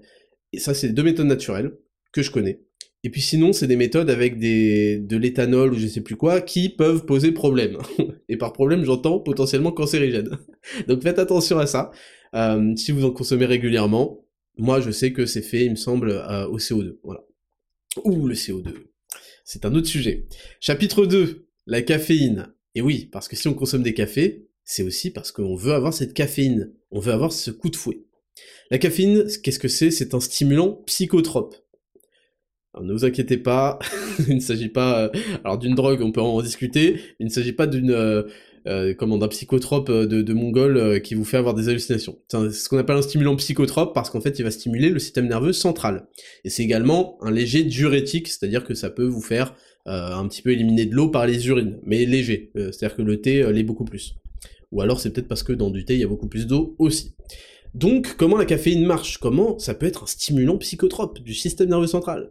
Et ça, c'est deux méthodes naturelles que je connais. Et puis sinon, c'est des méthodes avec de l'éthanol ou je sais plus quoi qui peuvent poser problème. Et par problème, j'entends potentiellement cancérigène. Donc faites attention à ça. Euh, si vous en consommez régulièrement, moi je sais que c'est fait, il me semble, euh, au CO2. Voilà. Ouh, le CO2. C'est un autre sujet. Chapitre 2, la caféine. Et oui, parce que si on consomme des cafés, c'est aussi parce qu'on veut avoir cette caféine. On veut avoir ce coup de fouet. La caféine, qu'est-ce que c'est? C'est un stimulant psychotrope. Alors, ne vous inquiétez pas, il ne s'agit pas, euh, alors d'une drogue, on peut en discuter, il ne s'agit pas d'une, euh, euh comment, d'un psychotrope euh, de, de mongol qui vous fait avoir des hallucinations. C'est ce qu'on appelle un stimulant psychotrope parce qu'en fait, il va stimuler le système nerveux central. Et c'est également un léger diurétique, c'est-à-dire que ça peut vous faire un petit peu éliminer de l'eau par les urines, mais léger. c'est-à-dire que le thé l'est beaucoup plus. Ou alors c'est peut-être parce que dans du thé, il y a beaucoup plus d'eau aussi. Donc, comment la caféine marche? Comment ça peut être un stimulant psychotrope du système nerveux central?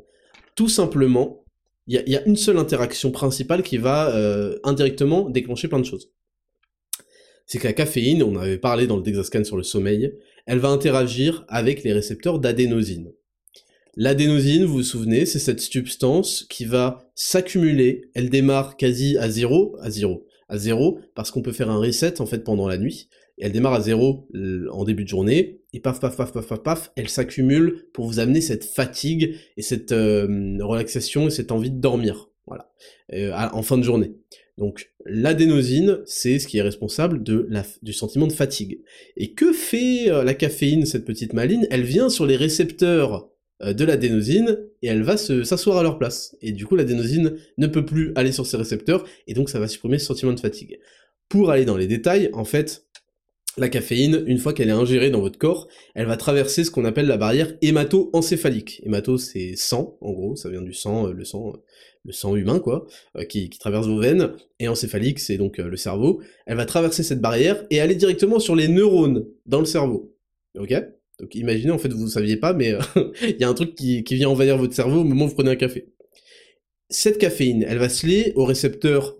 Tout simplement, il y, a, une seule interaction principale qui va euh, indirectement déclencher plein de choses. C'est que la caféine, on avait parlé dans le Dexascan sur le sommeil, elle va interagir avec les récepteurs d'adénosine. L'adénosine, vous vous souvenez, c'est cette substance qui va s'accumuler, elle démarre quasi à zéro, à zéro, à zéro, parce qu'on peut faire un reset en fait pendant la nuit, elle démarre à zéro en début de journée, et paf, paf, paf, paf, paf, paf, elle s'accumule pour vous amener cette fatigue et cette euh, relaxation et cette envie de dormir, voilà, euh, en fin de journée. Donc l'adénosine, c'est ce qui est responsable de la, du sentiment de fatigue. Et que fait euh, la caféine, cette petite maline? Elle vient sur les récepteurs de l'adénosine et elle va s'asseoir à leur place. Et du coup, l'adénosine ne peut plus aller sur ces récepteurs et donc ça va supprimer ce sentiment de fatigue. Pour aller dans les détails, en fait, la caféine, une fois qu'elle est ingérée dans votre corps, elle va traverser ce qu'on appelle la barrière hémato-encéphalique. Hémato, c'est sang, en gros, ça vient du sang, euh, le sang, euh, le sang humain, quoi, euh, qui, traverse vos veines, et encéphalique, c'est donc le cerveau. Elle va traverser cette barrière et aller directement sur les neurones dans le cerveau. Ok? Donc imaginez, en fait, vous ne saviez pas, mais il y a un truc qui, vient envahir votre cerveau au moment où vous prenez un café. Cette caféine, elle va se lier au récepteur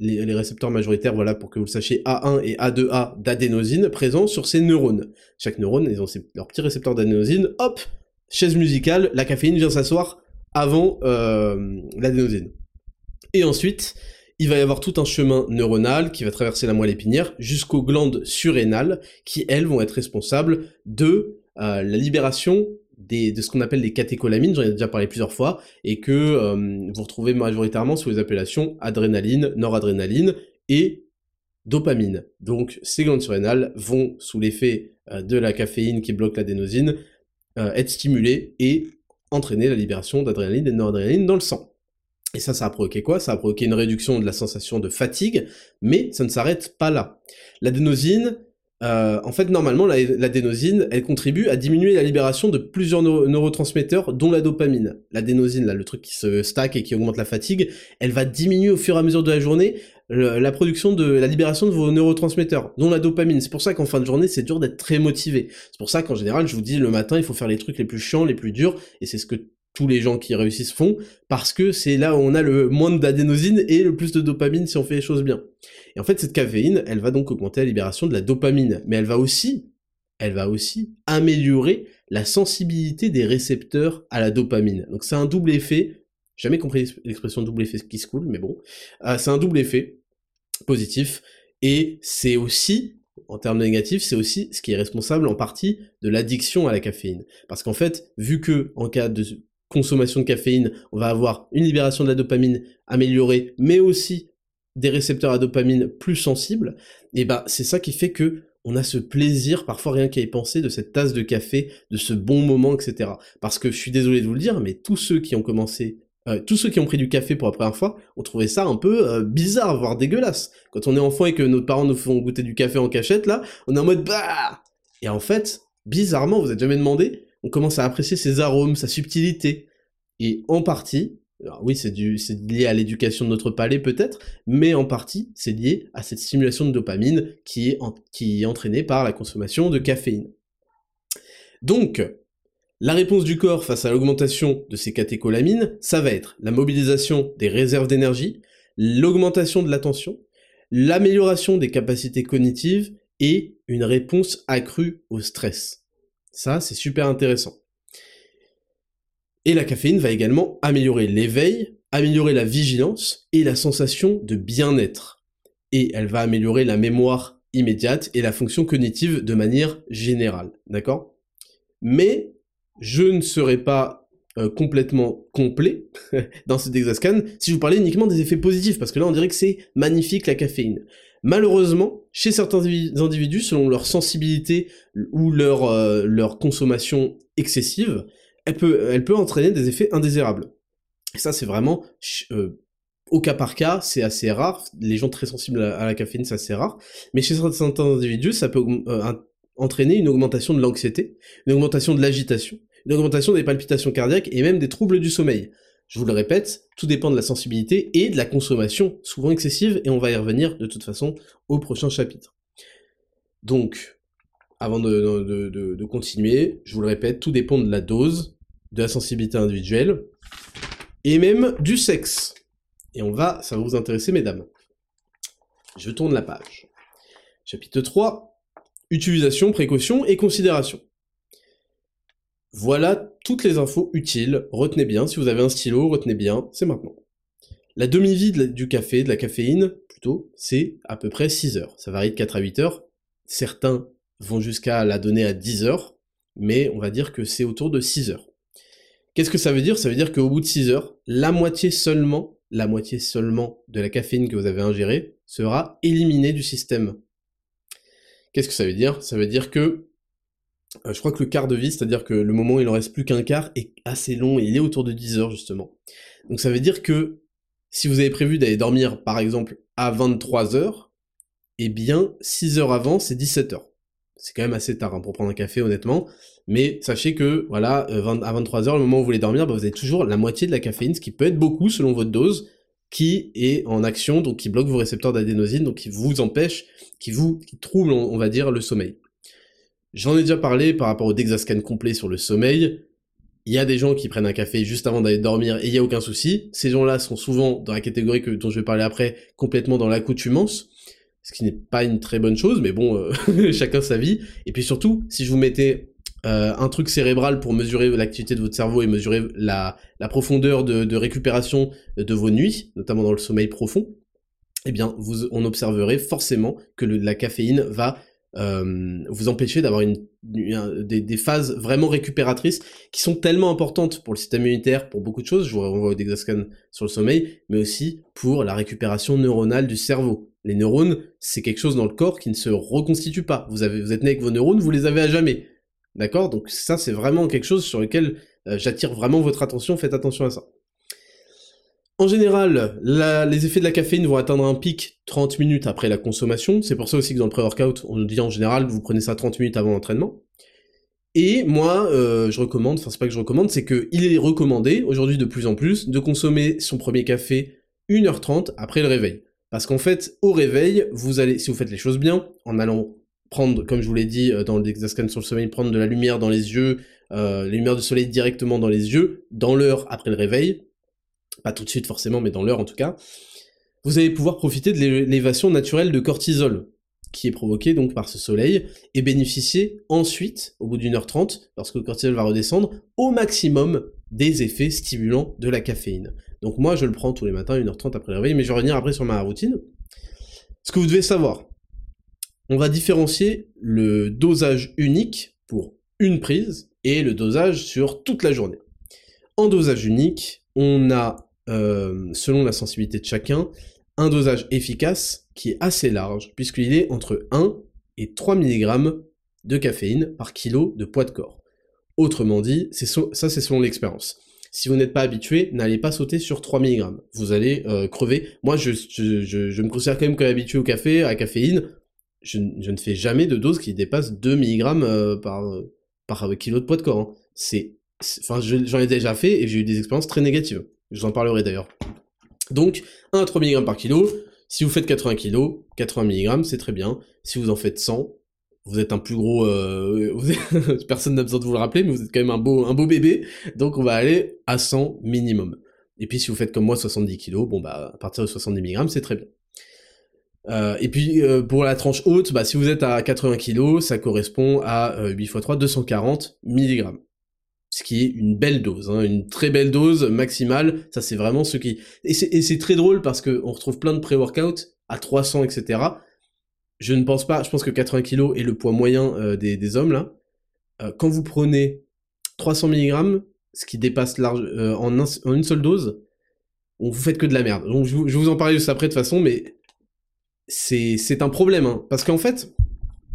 les, récepteurs majoritaires, voilà, pour que vous le sachiez, A1 et A2A d'adénosine présents sur ces neurones. Chaque neurone, ils ont leurs petits récepteurs d'adénosine, hop, chaise musicale, la caféine vient s'asseoir avant euh, l'adénosine. Et ensuite, il va y avoir tout un chemin neuronal qui va traverser la moelle épinière jusqu'aux glandes surrénales qui, elles, vont être responsables de euh, la libération de ce qu'on appelle les catécholamines, j'en ai déjà parlé plusieurs fois, et que euh, vous retrouvez majoritairement sous les appellations adrénaline, noradrénaline et dopamine. Donc ces glandes surrénales vont, sous l'effet euh, de la caféine qui bloque l'adénosine, être stimulées et entraîner la libération d'adrénaline et de noradrénaline dans le sang. Et ça, ça a provoqué quoi? Ça a provoqué une réduction de la sensation de fatigue, mais ça ne s'arrête pas là. L'adénosine, euh, en fait, normalement, l'adénosine, elle contribue à diminuer la libération de plusieurs neurotransmetteurs, dont la dopamine. L'adénosine, là, le truc qui se stack et qui augmente la fatigue, elle va diminuer au fur et à mesure de la journée la production de la libération de vos neurotransmetteurs, dont la dopamine. C'est pour ça qu'en fin de journée, c'est dur d'être très motivé. C'est pour ça qu'en général, je vous dis le matin, il faut faire les trucs les plus chiants, les plus durs, et c'est ce que tous les gens qui réussissent font, parce que c'est là où on a le moins d'adénosine et le plus de dopamine si on fait les choses bien. Et en fait, cette caféine, elle va donc augmenter la libération de la dopamine, mais elle va aussi, elle va aussi améliorer la sensibilité des récepteurs à la dopamine. Donc c'est un double effet, jamais compris l'expression double effet qui se coule, mais bon, euh, c'est un double effet positif, et c'est aussi en termes négatifs, c'est aussi ce qui est responsable en partie de l'addiction à la caféine. Parce qu'en fait, vu que en cas de consommation de caféine, on va avoir une libération de la dopamine améliorée, mais aussi des récepteurs à dopamine plus sensibles, et bah c'est ça qui fait que on a ce plaisir, parfois rien qu'à y penser, de cette tasse de café, de ce bon moment, etc. Parce que je suis désolé de vous le dire, mais tous ceux qui ont commencé, euh, tous ceux qui ont pris du café pour la première fois, ont trouvé ça un peu euh, bizarre, voire dégueulasse. Quand on est enfant et que nos parents nous font goûter du café en cachette, là, on est en mode bah Et en fait, bizarrement, vous êtes jamais demandé, on commence à apprécier ses arômes, sa subtilité. Et en partie, oui, c'est lié à l'éducation de notre palais peut-être, mais en partie, c'est lié à cette stimulation de dopamine qui est, qui est entraînée par la consommation de caféine. Donc, la réponse du corps face à l'augmentation de ces catécholamines, ça va être la mobilisation des réserves d'énergie, l'augmentation de l'attention, l'amélioration des capacités cognitives et une réponse accrue au stress. Ça, c'est super intéressant. Et la caféine va également améliorer l'éveil, améliorer la vigilance et la sensation de bien-être. Et elle va améliorer la mémoire immédiate et la fonction cognitive de manière générale. D'accord? Mais je ne serai pas euh, complètement complet dans ce Dexascan si je vous parlais uniquement des effets positifs, parce que là on dirait que c'est magnifique la caféine. Malheureusement, chez certains individus, selon leur sensibilité ou leur, euh, consommation excessive, elle peut, entraîner des effets indésirables. Ça, c'est vraiment euh, au cas par cas, c'est assez rare. Les gens très sensibles à, la caféine, c'est assez rare. Mais chez certains individus, ça peut euh, entraîner une augmentation de l'anxiété, une augmentation de l'agitation, une augmentation des palpitations cardiaques et même des troubles du sommeil. Je vous le répète, tout dépend de la sensibilité et de la consommation, souvent excessive, et on va y revenir de toute façon au prochain chapitre. Donc, avant de, continuer, je vous le répète, tout dépend de la dose, de la sensibilité individuelle, et même du sexe. Et on va, ça va vous intéresser, mesdames. Je tourne la page. Chapitre 3, utilisation, précaution et considération. Voilà toutes les infos utiles, retenez bien, si vous avez un stylo, retenez bien, c'est maintenant. La demi-vie du café, de la caféine, plutôt, c'est à peu près 6 heures. Ça varie de 4 à 8 heures. Certains vont jusqu'à la donner à 10 heures, mais on va dire que c'est autour de 6 heures. Qu'est-ce que ça veut dire? Ça veut dire qu'au bout de 6 heures, la moitié seulement, la moitié seulement de la caféine que vous avez ingérée sera éliminée du système. Qu'est-ce que ça veut dire? Ça veut dire que je crois que le quart de vie, c'est-à-dire que le moment où il en reste plus qu'un quart, est assez long il est autour de 10 heures justement. Donc ça veut dire que si vous avez prévu d'aller dormir par exemple à 23 heures, eh bien 6 heures avant c'est 17 heures. C'est quand même assez tard hein, pour prendre un café honnêtement, mais sachez que voilà, euh, à 23 heures, le moment où vous voulez dormir, bah, vous avez toujours la moitié de la caféine, ce qui peut être beaucoup selon votre dose, qui est en action, donc qui bloque vos récepteurs d'adénosine, donc qui vous empêche, qui vous qui trouble, on va dire, le sommeil. J'en ai déjà parlé par rapport au Dexascan complet sur le sommeil. Il y a des gens qui prennent un café juste avant d'aller dormir et il n'y a aucun souci. Ces gens-là sont souvent dans la catégorie que, dont je vais parler après, complètement dans l'accoutumance. Ce qui n'est pas une très bonne chose, mais bon, euh, chacun sa vie. Et puis surtout, si je vous mettais euh, un truc cérébral pour mesurer l'activité de votre cerveau et mesurer la, profondeur de, récupération de vos nuits, notamment dans le sommeil profond, eh bien, vous, on observerait forcément que la caféine va euh, vous empêcher d'avoir une, des, phases vraiment récupératrices qui sont tellement importantes pour le système immunitaire, pour beaucoup de choses, je vous renvoie au Dexascan sur le sommeil, mais aussi pour la récupération neuronale du cerveau. Les neurones, c'est quelque chose dans le corps qui ne se reconstitue pas. Vous, êtes né avec vos neurones, vous les avez à jamais. D'accord? Donc ça, c'est vraiment quelque chose sur lequel euh, j'attire vraiment votre attention, faites attention à ça. En général, les effets de la caféine vont atteindre un pic 30 minutes après la consommation. C'est pour ça aussi que dans le pré-workout, on nous dit en général, vous prenez ça 30 minutes avant l'entraînement. Et moi, euh, je recommande, enfin c'est pas que je recommande, c'est qu'il est recommandé, aujourd'hui de plus en plus, de consommer son premier café 1h30 après le réveil. Parce qu'en fait, au réveil, vous allez, si vous faites les choses bien, en allant prendre, comme je vous l'ai dit euh, dans le Dexascan sur le sommeil, prendre de la lumière dans les yeux, euh, la lumière du soleil directement dans les yeux, dans l'heure après le réveil, pas tout de suite forcément, mais dans l'heure en tout cas, vous allez pouvoir profiter de l'élévation naturelle de cortisol, qui est provoquée donc par ce soleil, et bénéficier ensuite, au bout d'une heure trente, lorsque le cortisol va redescendre, au maximum des effets stimulants de la caféine. Donc moi je le prends tous les matins, 1h30 après le réveil, mais je vais revenir après sur ma routine. Ce que vous devez savoir, on va différencier le dosage unique pour une prise et le dosage sur toute la journée. En dosage unique, on a euh, selon la sensibilité de chacun, un dosage efficace qui est assez large, puisqu'il est entre 1 et 3 mg de caféine par kilo de poids de corps. Autrement dit, ça c'est selon l'expérience. Si vous n'êtes pas habitué, n'allez pas sauter sur 3 mg. Vous allez euh, crever. Moi, je, me considère quand même comme habitué au café, à la caféine. Je, ne fais jamais de dose qui dépasse 2 mg euh, par, kilo de poids de corps. Hein. C'est, enfin, j'en ai déjà fait et j'ai eu des expériences très négatives. Je vous en parlerai d'ailleurs. Donc, 1 à 3 mg par kilo. Si vous faites 80 kg, 80 mg, c'est très bien. Si vous en faites 100, vous êtes un plus gros... Euh, personne n'a besoin de vous le rappeler, mais vous êtes quand même un beau, un beau bébé. Donc on va aller à 100 minimum. Et puis si vous faites comme moi 70 kg, bon bah à partir de 70 mg, c'est très bien. Euh, et puis euh, pour la tranche haute, bah, si vous êtes à 80 kg, ça correspond à 8 x 3, 240 mg. Ce qui est une belle dose, hein, une très belle dose maximale, ça c'est vraiment ce qui... Et c'est très drôle parce qu'on retrouve plein de pré-workout à 300, etc. Je ne pense pas, je pense que 80 kg est le poids moyen euh, des, hommes là. quand vous prenez 300 mg, ce qui dépasse large, en, en, une seule dose, on vous faites que de la merde. Donc je, vais vous en parler juste après de toute façon, mais c'est un problème, hein, parce qu'en fait,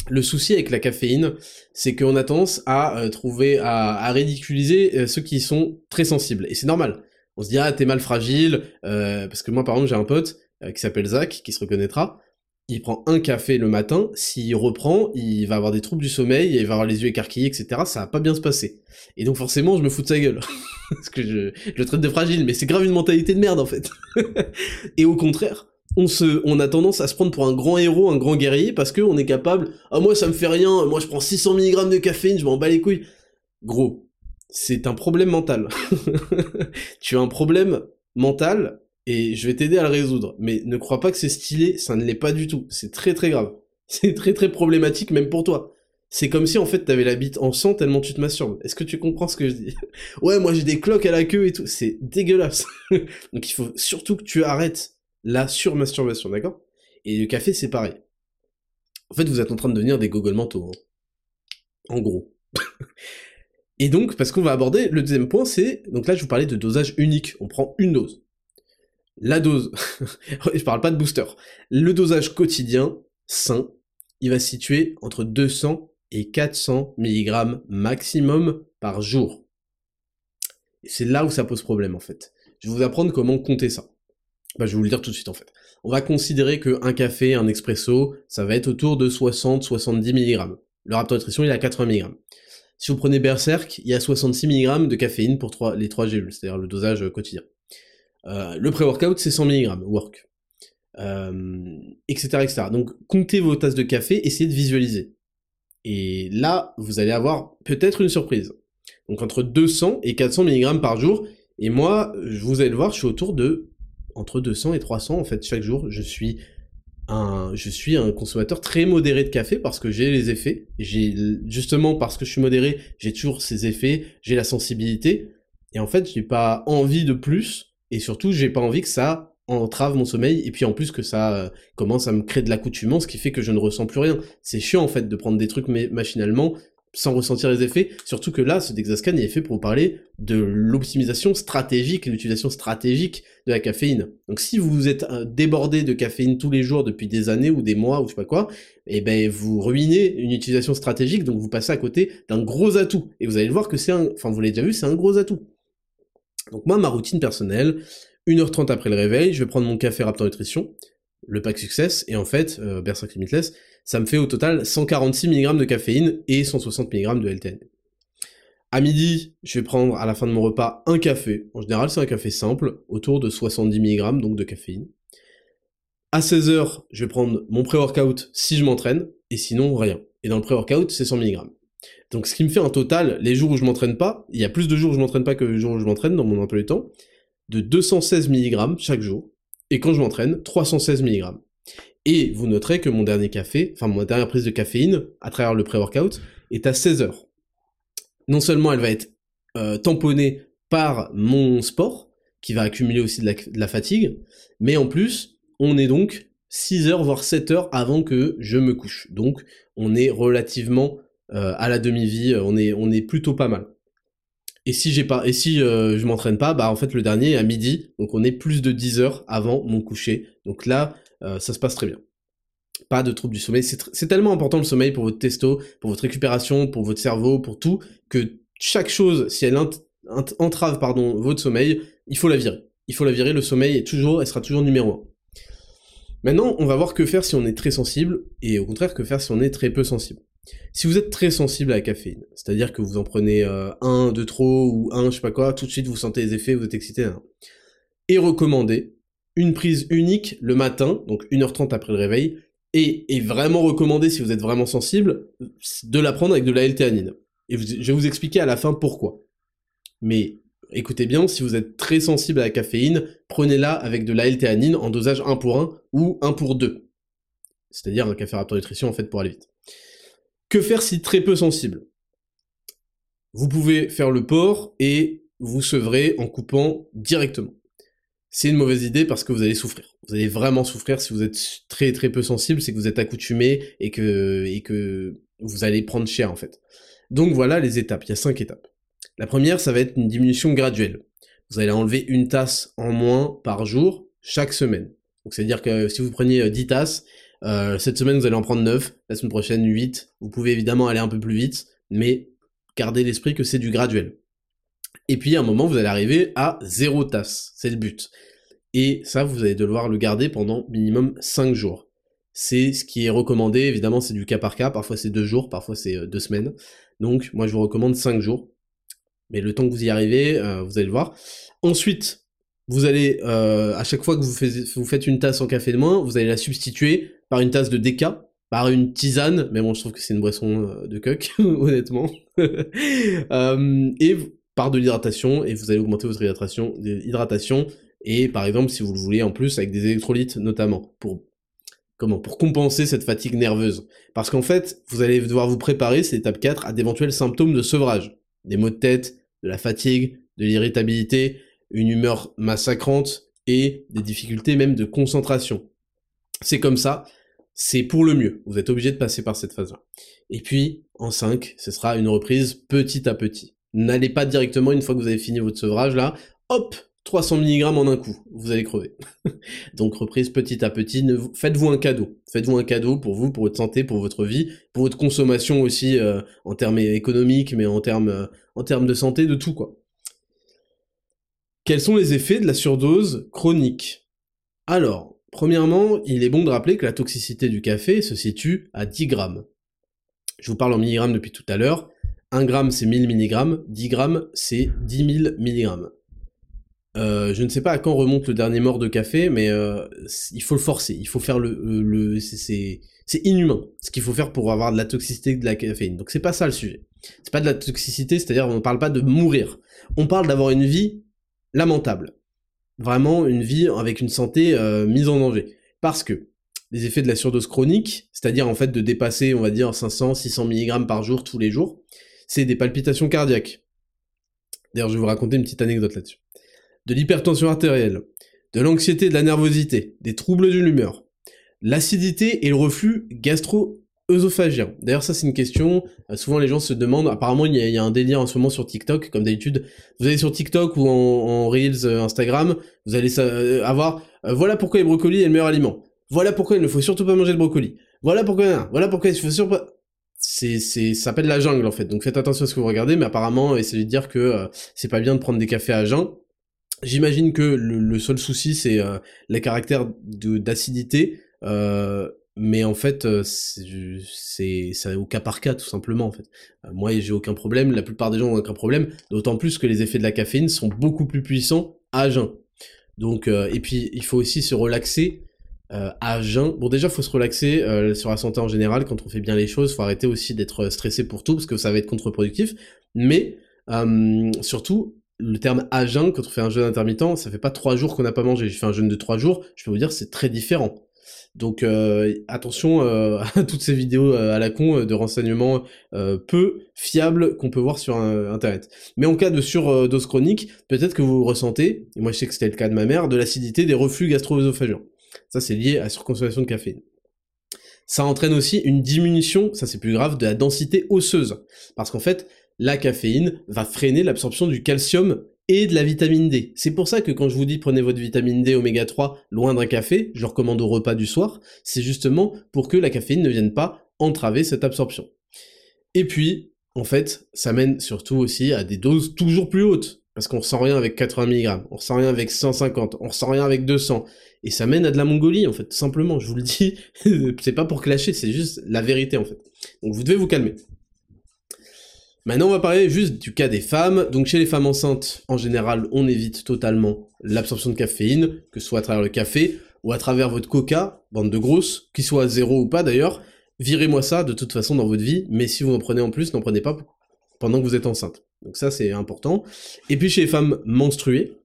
le souci avec la caféine, c'est qu'on a tendance à euh, trouver, à, ridiculiser euh, ceux qui sont très sensibles, et c'est normal. On se dit ah t'es mal fragile, euh, parce que moi par exemple j'ai un pote qui s'appelle Zach, qui se reconnaîtra. Il prend un café le matin, s'il reprend, il va avoir des troubles du sommeil, il va avoir les yeux écarquillés, etc. Ça va pas bien se passer. Et donc forcément, je me fous de sa gueule. Parce que je, je le traite de fragile, mais c'est grave une mentalité de merde en fait. et au contraire, on se, on a tendance à se prendre pour un grand héros, un grand guerrier, parce que on est capable, ah moi ça me fait rien, moi je prends 600 mg de caféine, je m'en bats les couilles. Gros, c'est un problème mental. tu as un problème mental, et je vais t'aider à le résoudre. Mais ne crois pas que c'est stylé, ça ne l'est pas du tout. C'est très très grave. C'est très très problématique même pour toi. C'est comme si en fait t'avais la bite en sang tellement tu te masturbes. Est-ce que tu comprends ce que je dis? Ouais, moi j'ai des cloques à la queue et tout. C'est dégueulasse. Donc il faut surtout que tu arrêtes la surmasturbation, d'accord? Et le café, c'est pareil. En fait, vous êtes en train de devenir des gogoles mentaux. Hein. En gros. Et donc, parce qu'on va aborder le deuxième point, c'est... Donc là, je vous parlais de dosage unique. On prend une dose. La dose... je parle pas de booster. Le dosage quotidien, sain, il va se situer entre 200 et 400 mg maximum par jour. C'est là où ça pose problème, en fait. Je vais vous apprendre comment compter ça. Bah, je vais vous le dire tout de suite en fait. On va considérer qu'un café, un expresso, ça va être autour de 60-70 mg. Le Raptor Nutrition, il est à 80 mg. Si vous prenez Berserk, il y a 66 mg de caféine pour les 3 gélules, c'est-à-dire le dosage quotidien. Euh, le pré-workout, c'est 100 mg, work. Euh, etc., etc. Donc, comptez vos tasses de café, essayez de visualiser. Et là, vous allez avoir peut-être une surprise. Donc, entre 200 et 400 mg par jour. Et moi, vous allez le voir, je suis autour de entre 200 et 300 en fait chaque jour. Je suis un, je suis un consommateur très modéré de café parce que j'ai les effets. J'ai justement parce que je suis modéré, j'ai toujours ces effets, j'ai la sensibilité et en fait j'ai pas envie de plus et surtout j'ai pas envie que ça entrave mon sommeil et puis en plus que ça euh, commence à me créer de l'accoutumance ce qui fait que je ne ressens plus rien. C'est chiant en fait de prendre des trucs machinalement sans ressentir les effets, surtout que là, ce Dexascan est fait pour parler de l'optimisation stratégique l'utilisation stratégique de la caféine. Donc si vous êtes euh, débordé de caféine tous les jours depuis des années ou des mois ou je sais pas quoi, eh ben vous ruinez une utilisation stratégique, donc vous passez à côté d'un gros atout. Et vous allez le voir que c'est un, enfin vous l'avez déjà vu, c'est un gros atout. Donc moi, ma routine personnelle, 1h30 après le réveil, je vais prendre mon café Raptor Nutrition, le pack Success, et en fait, euh, Berserk Limitless, ça me fait au total 146 mg de caféine et 160 mg de LTN. À midi, je vais prendre à la fin de mon repas un café. En général, c'est un café simple, autour de 70 mg donc de caféine. À 16h, je vais prendre mon pré-workout si je m'entraîne, et sinon rien. Et dans le pré-workout, c'est 100 mg. Donc ce qui me fait un total, les jours où je m'entraîne pas, il y a plus de jours où je m'entraîne pas que les jours où je m'entraîne dans mon emploi du temps, de 216 mg chaque jour, et quand je m'entraîne, 316 mg. Et vous noterez que mon dernier café, enfin mon dernière prise de caféine, à travers le pré-workout, est à 16 heures. Non seulement elle va être euh, tamponnée par mon sport, qui va accumuler aussi de la, fatigue, mais en plus, on est donc 6 heures, voire 7 heures avant que je me couche. Donc, on est relativement euh, à la demi-vie, on est, on est plutôt pas mal. Et si j'ai pas, et si euh, je m'entraîne pas, bah en fait le dernier est à midi, donc on est plus de 10 heures avant mon coucher. Donc là, euh, ça se passe très bien. Pas de troubles du sommeil. C'est tellement important le sommeil pour votre testo, pour votre récupération, pour votre cerveau, pour tout, que chaque chose, si elle entrave pardon, votre sommeil, il faut la virer. Il faut la virer, le sommeil est toujours, elle sera toujours numéro un. Maintenant, on va voir que faire si on est très sensible, et au contraire que faire si on est très peu sensible. Si vous êtes très sensible à la caféine, c'est-à-dire que vous en prenez euh, un de trop ou un je sais pas quoi, tout de suite vous sentez les effets, vous êtes excité. Hein. est recommandé une prise unique le matin, donc 1h30 après le réveil, et est vraiment recommandé si vous êtes vraiment sensible, de la prendre avec de la L-théanine. Et je vais vous expliquer à la fin pourquoi. Mais écoutez bien, si vous êtes très sensible à la caféine, prenez-la avec de la L-théanine en dosage 1 pour 1 ou 1 pour 2. C'est-à-dire un café Raptor Nutrition en fait pour aller vite. Que faire si très peu sensible? Vous pouvez faire le port et vous sevrez en coupant directement c'est une mauvaise idée parce que vous allez souffrir. Vous allez vraiment souffrir si vous êtes très très peu sensible, c'est que vous êtes accoutumé et que, et que vous allez prendre cher en fait. Donc voilà les étapes, il y a cinq étapes. La première, ça va être une diminution graduelle. Vous allez enlever une tasse en moins par jour chaque semaine. Donc c'est-à-dire que si vous preniez 10 euh, tasses, euh, cette semaine vous allez en prendre 9, la semaine prochaine 8. Vous pouvez évidemment aller un peu plus vite, mais gardez l'esprit que c'est du graduel. Et puis à un moment, vous allez arriver à zéro tasse. C'est le but. Et ça, vous allez devoir le garder pendant minimum 5 jours. C'est ce qui est recommandé, évidemment, c'est du cas par cas. Parfois c'est 2 jours, parfois c'est 2 euh, semaines. Donc moi, je vous recommande 5 jours. Mais le temps que vous y arrivez, euh, vous allez le voir. Ensuite, vous allez, euh, à chaque fois que vous, faites une tasse en café de moins, vous allez la substituer par une tasse de déca, par une tisane, mais bon, je trouve que c'est une boisson de coq, honnêtement. et par de l'hydratation et vous allez augmenter votre hydratation, et par exemple si vous le voulez en plus avec des électrolytes notamment pour comment pour compenser cette fatigue nerveuse. Parce qu'en fait vous allez devoir vous préparer c'est l'étape 4 à d'éventuels symptômes de sevrage. Des maux de tête de la fatigue de l'irritabilité une humeur massacrante et des difficultés même de concentration. C'est comme ça c'est pour le mieux. Vous êtes obligé de passer par cette phase là et puis en 5 ce sera une reprise petit à petit N'allez pas directement, une fois que vous avez fini votre sevrage, là, hop, 300 mg en un coup, vous allez crever. Donc reprise petit à petit, faites-vous un cadeau. Faites-vous un cadeau pour vous, pour votre santé, pour votre vie, pour votre consommation aussi euh, en termes économiques, mais en termes, euh, en termes de santé, de tout quoi. Quels sont les effets de la surdose chronique? Alors, premièrement, il est bon de rappeler que la toxicité du café se situe à 10 grammes. Je vous parle en milligrammes depuis tout à l'heure. 1 gramme c'est 1000 mg, 10 grammes c'est 10 000 mg. je ne sais pas à quand remonte le dernier mort de café, mais euh, il faut le forcer, il faut faire le... le c'est inhumain ce qu'il faut faire pour avoir de la toxicité de la caféine. Donc c'est pas ça le sujet. C'est pas de la toxicité, c'est-à-dire on ne parle pas de mourir. On parle d'avoir une vie lamentable. Vraiment une vie avec une santé euh, mise en danger. Parce que les effets de la surdose chronique, c'est-à-dire en fait de dépasser, on va dire, 500, 600 mg par jour tous les jours, c'est des palpitations cardiaques. D'ailleurs, je vais vous raconter une petite anecdote là-dessus. De l'hypertension artérielle, de l'anxiété, de la nervosité, des troubles de l'humeur, l'acidité et le reflux gastro-œsophagien. D'ailleurs, ça c'est une question, euh, souvent les gens se demandent, apparemment il y, a, un délire en ce moment sur TikTok, comme d'habitude, vous allez sur TikTok ou en, Reels euh, Instagram, vous allez euh, avoir, voilà pourquoi les brocolis est le meilleur aliment, voilà pourquoi il ne faut surtout pas manger de brocoli, voilà pourquoi, voilà pourquoi il faut surtout pas c'est c'est ça s'appelle la jungle en fait. Donc faites attention à ce que vous regardez, mais apparemment essayez de dire que euh, c'est pas bien de prendre des cafés à jeun. J'imagine que le, seul souci c'est euh, les caractères d'acidité, euh, mais en fait c'est c'est au cas par cas tout simplement en fait. moi j'ai aucun problème, la plupart des gens ont aucun problème, d'autant plus que les effets de la caféine sont beaucoup plus puissants à jeun. Donc et puis il faut aussi se relaxer euh, à jeun. Bon déjà faut se relaxer euh, sur la santé en général quand on fait bien les choses, faut arrêter aussi d'être stressé pour tout parce que ça va être contre-productif. Mais euh, surtout le terme à jeun quand on fait un jeûne intermittent, ça fait pas trois jours qu'on n'a pas mangé. J'ai fait un jeûne de trois jours, je peux vous dire c'est très différent. Donc attention à toutes ces vidéos à la con de renseignements peu fiables qu'on peut voir sur internet. Mais en cas de surdose chronique, peut-être que vous ressentez, et moi je sais que c'était le cas de ma mère, de l'acidité, des reflux gastro-œsophagiens. Ça, c'est lié à la surconsommation de caféine. Ça entraîne aussi une diminution, ça c'est plus grave, de la densité osseuse. Parce qu'en fait, la caféine va freiner l'absorption du calcium et de la vitamine D. C'est pour ça que quand je vous dis prenez votre vitamine D oméga 3 loin d'un café, je le recommande au repas du soir, c'est justement pour que la caféine ne vienne pas entraver cette absorption. Et puis, en fait, ça mène surtout aussi à des doses toujours plus hautes. Parce qu'on ressent rien avec 80 mg, on ressent rien avec 150, on ressent rien avec 200. Et ça mène à de la Mongolie, en fait, simplement, je vous le dis. c'est pas pour clasher, c'est juste la vérité, en fait. Donc vous devez vous calmer. Maintenant, on va parler juste du cas des femmes. Donc, chez les femmes enceintes, en général, on évite totalement l'absorption de caféine, que ce soit à travers le café ou à travers votre coca, bande de grosses, qu'il soit zéro ou pas d'ailleurs. Virez-moi ça de toute façon dans votre vie, mais si vous en prenez en plus, n'en prenez pas pendant que vous êtes enceinte. Donc ça, c'est important. Et puis chez les femmes menstruées,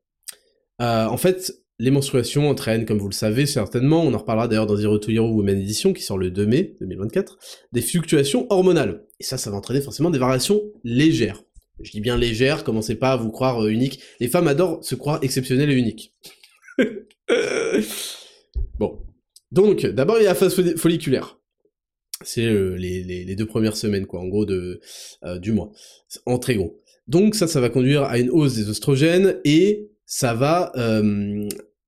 euh, en fait, les menstruations entraînent, comme vous le savez certainement, on en reparlera d'ailleurs dans Zero to Hero Women Edition qui sort le 2 mai 2024, des fluctuations hormonales. Et ça, ça va entraîner forcément des variations légères. Je dis bien légères, commencez pas à vous croire euh, unique. Les femmes adorent se croire exceptionnelles et uniques. bon. Donc, d'abord, il y a la phase folliculaire. C'est euh, les, deux premières semaines, quoi, en gros, de, euh, du mois. En très gros. Donc ça, ça va conduire à une hausse des oestrogènes et ça va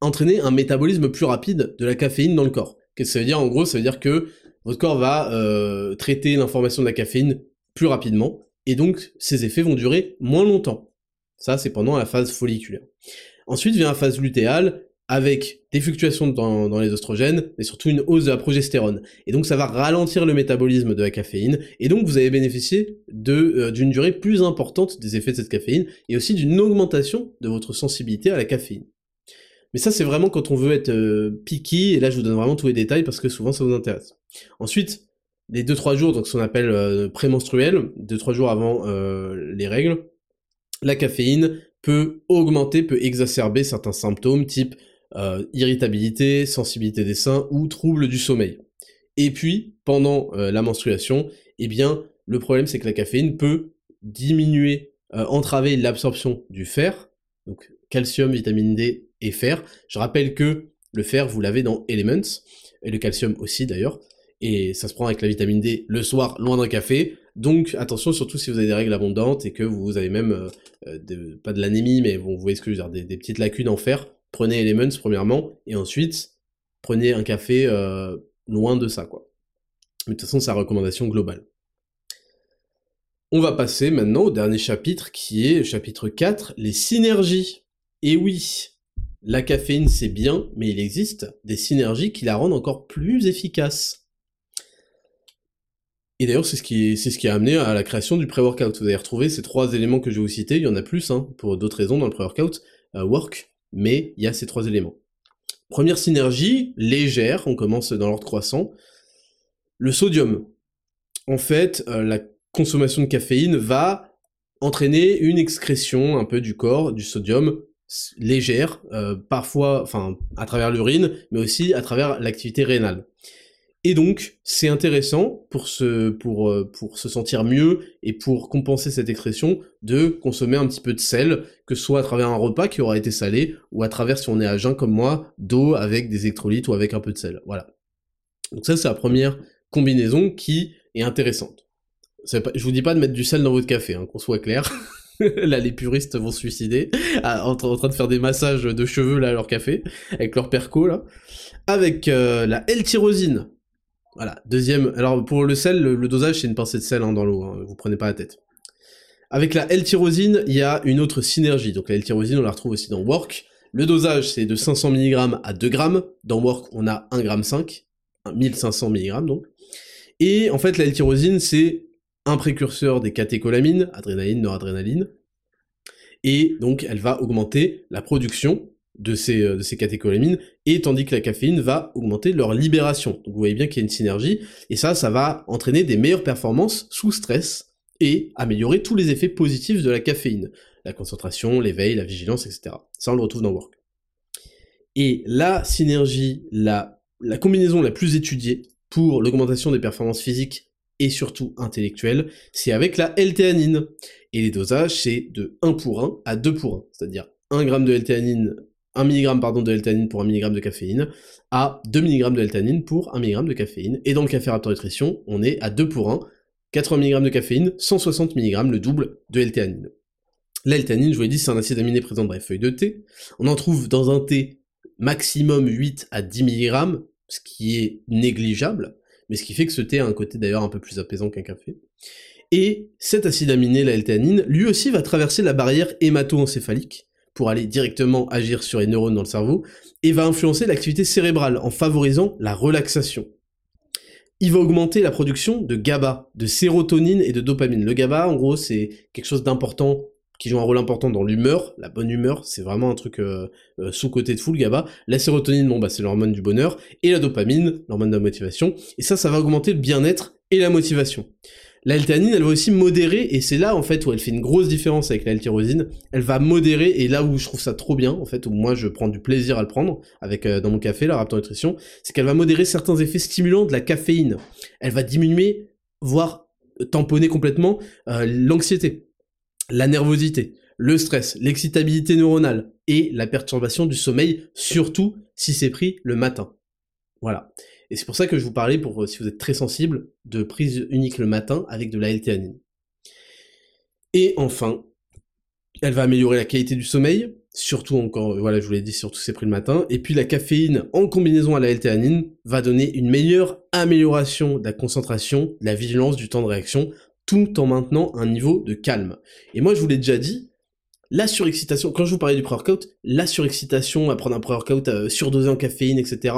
entraîner un métabolisme plus rapide de la caféine dans le corps. Qu'est-ce que ça veut dire? En gros, ça veut dire que votre corps va euh, traiter l'information de la caféine plus rapidement, et donc ces effets vont durer moins longtemps. Ça, c'est pendant la phase folliculaire. Ensuite vient la phase lutéale, avec des fluctuations dans, les oestrogènes, mais surtout une hausse de la progestérone. Et donc ça va ralentir le métabolisme de la caféine, et donc vous allez bénéficier euh, d'une durée plus importante des effets de cette caféine, et aussi d'une augmentation de votre sensibilité à la caféine. Mais ça, c'est vraiment quand on veut être euh, picky, et là, je vous donne vraiment tous les détails parce que souvent, ça vous intéresse. Ensuite, les 2-3 jours, donc ce qu'on appelle euh, prémenstruel, 2-3 jours avant euh, les règles, la caféine peut augmenter, peut exacerber certains symptômes type euh, irritabilité, sensibilité des seins ou trouble du sommeil. Et puis, pendant la menstruation, eh bien, le problème c'est que la caféine peut diminuer, entraver l'absorption du fer, donc calcium, vitamine D et fer. Je rappelle que le fer, vous l'avez dans Elements, et le calcium aussi d'ailleurs, et ça se prend avec la vitamine D le soir, loin d'un café. Donc attention, surtout si vous avez des règles abondantes et que vous avez même, euh, euh, pas de l'anémie, mais bon, vous voyez ce que je veux dire, des, petites lacunes en fer, prenez Elements premièrement, et ensuite, prenez un café euh, loin de ça, quoi. Mais de toute façon, c'est la recommandation globale. On va passer maintenant au dernier chapitre qui est chapitre 4, les synergies. Et oui, la caféine c'est bien, mais il existe des synergies qui la rendent encore plus efficace. Et d'ailleurs, c'est ce qui, c'est ce qui a amené à la création du pré-workout. Vous allez retrouver ces trois éléments que je vais vous citer. Il y en a plus, hein, pour d'autres raisons dans le pré-workout, euh, work, mais il y a ces trois éléments. Première synergie, légère, on commence dans l'ordre croissant. Le sodium. En fait, euh, la consommation de caféine va entraîner une excrétion un peu du corps du sodium légère, euh, parfois, enfin, à travers l'urine, mais aussi à travers l'activité rénale. Et donc, c'est intéressant pour se, pour, euh, pour se sentir mieux et pour compenser cette excrétion de consommer un petit peu de sel, que ce soit à travers un repas qui aura été salé, ou à travers, si on est à jeun comme moi, d'eau avec des électrolytes ou avec un peu de sel. Voilà. Donc ça, c'est la première combinaison qui est intéressante. je vous dis pas de mettre du sel dans votre café, hein, qu'on soit clair. là, les puristes vont se suicider, en, train de faire des massages de cheveux là à leur café, avec leur perco là. Avec euh, la L-tyrosine. Voilà, deuxième. Alors pour le sel, le, dosage c'est une pincée de sel hein, dans l'eau, hein, vous prenez pas la tête. Avec la L-tyrosine, il y a une autre synergie. Donc la L-tyrosine, on la retrouve aussi dans Work. Le dosage c'est de 500 mg à 2 g. Dans Work, on a 1,5 g, 1500 mg donc. Et en fait, la L-tyrosine, c'est un précurseur des catécholamines, adrénaline, noradrénaline, et donc elle va augmenter la production de ces, euh, de ces catécholamines, et tandis que la caféine va augmenter leur libération. Donc vous voyez bien qu'il y a une synergie, et ça, ça va entraîner des meilleures performances sous stress, et améliorer tous les effets positifs de la caféine. La concentration, l'éveil, la vigilance, etc. Ça, on le retrouve dans Work. Et la synergie, la combinaison la plus étudiée pour l'augmentation des performances physiques et surtout intellectuelle, c'est avec la L-théanine. Et les dosages, c'est de 1 pour 1 à 2 pour 1, c'est-à-dire 1 g de L-théanine, 1 mg de L-théanine pour 1 mg de caféine, à 2 mg de L-théanine pour 1 mg de caféine. Et dans le café Raptor Nutrition, on est à 2 pour 1, 80 mg de caféine, 160 mg, le double de L-théanine, je vous l'ai dit, c'est un acide aminé présent dans les feuilles de thé. On en trouve dans un thé maximum 8 à 10 mg, ce qui est négligeable mais ce qui fait que ce thé a un côté d'ailleurs un peu plus apaisant qu'un café. Et cet acide aminé, la L-théanine, lui aussi va traverser la barrière hémato-encéphalique pour aller directement agir sur les neurones dans le cerveau, et va influencer l'activité cérébrale en favorisant la relaxation. il va augmenter la production de GABA, de sérotonine et de dopamine. Le GABA, en gros, c'est quelque chose d'important qui joue un rôle important dans l'humeur, la bonne humeur, c'est vraiment un truc euh, euh, sous-côté de full GABA. La sérotonine, bon bah c'est l'hormone du bonheur, et la dopamine, l'hormone de la motivation, et ça, ça va augmenter le bien-être et la motivation. La L-théanine, elle va aussi modérer, et c'est là en fait où elle fait une grosse différence avec la L-tyrosine. Elle va modérer, et là où je trouve ça trop bien, en fait, où moi je prends du plaisir à le prendre, avec euh, dans mon café, la Raptor Nutrition, c'est qu'elle va modérer certains effets stimulants de la caféine. Elle va diminuer, voire tamponner complètement l'anxiété la nervosité, le stress, l'excitabilité neuronale et la perturbation du sommeil, surtout si c'est pris le matin. Voilà. Et c'est pour ça que je vous parlais, pour si vous êtes très sensible, de prise unique le matin avec de la L-théanine. Et enfin, elle va améliorer la qualité du sommeil, surtout encore, voilà, je vous l'ai dit, surtout c'est pris le matin. Et puis la caféine en combinaison à la L-théanine va donner une meilleure amélioration de la concentration, de la vigilance, du temps de réaction, tout en maintenant un niveau de calme. Et moi, je vous l'ai déjà dit, la surexcitation, quand je vous parlais du pré-workout, la surexcitation à prendre un pré-workout euh, surdosé en caféine, etc.,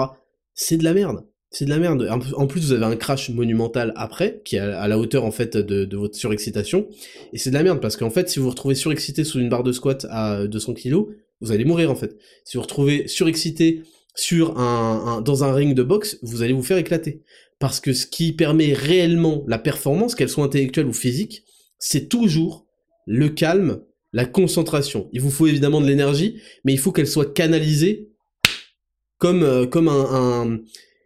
c'est de la merde. C'est de la merde. En plus, vous avez un crash monumental après, qui est à la hauteur en fait de, votre surexcitation. Et c'est de la merde parce qu'en fait, si vous vous retrouvez surexcité sous une barre de squat à 200 kg, vous allez mourir en fait. Si vous vous retrouvez surexcité sur un, dans un ring de boxe, vous allez vous faire éclater parce que ce qui permet réellement la performance, qu'elle soit intellectuelle ou physique, c'est toujours le calme, la concentration. Il vous faut évidemment de l'énergie, mais il faut qu'elle soit canalisée comme, euh, comme un,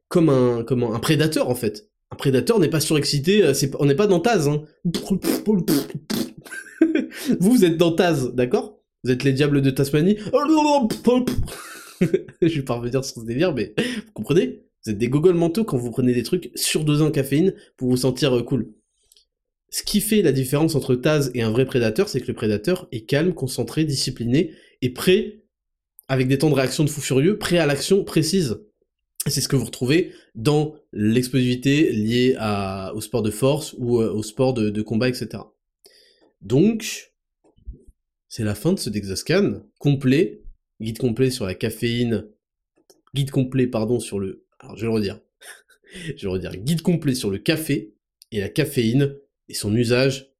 comme un, un prédateur en fait. Un prédateur n'est pas surexcité, euh, on n'est pas dans Taz. Hein. vous, vous êtes dans Taz, d'accord? Vous êtes les diables de Tasmanie. Je vais pas revenir sur ce délire, mais vous comprenez? Vous des gogoles mentaux quand vous prenez des trucs surdosés en caféine pour vous sentir euh, cool. Ce qui fait la différence entre Taz et un vrai prédateur, c'est que le prédateur est calme, concentré, discipliné et prêt, avec des temps de réaction de fou furieux, prêt à l'action précise. C'est ce que vous retrouvez dans l'explosivité liée au sport de force ou euh, au sport de, de combat, etc. Donc, c'est la fin de ce Dexascan complet, guide complet sur la caféine, guide complet, pardon, sur le alors je vais le redire. je vais le redire. Guide complet sur le café et la caféine et son usage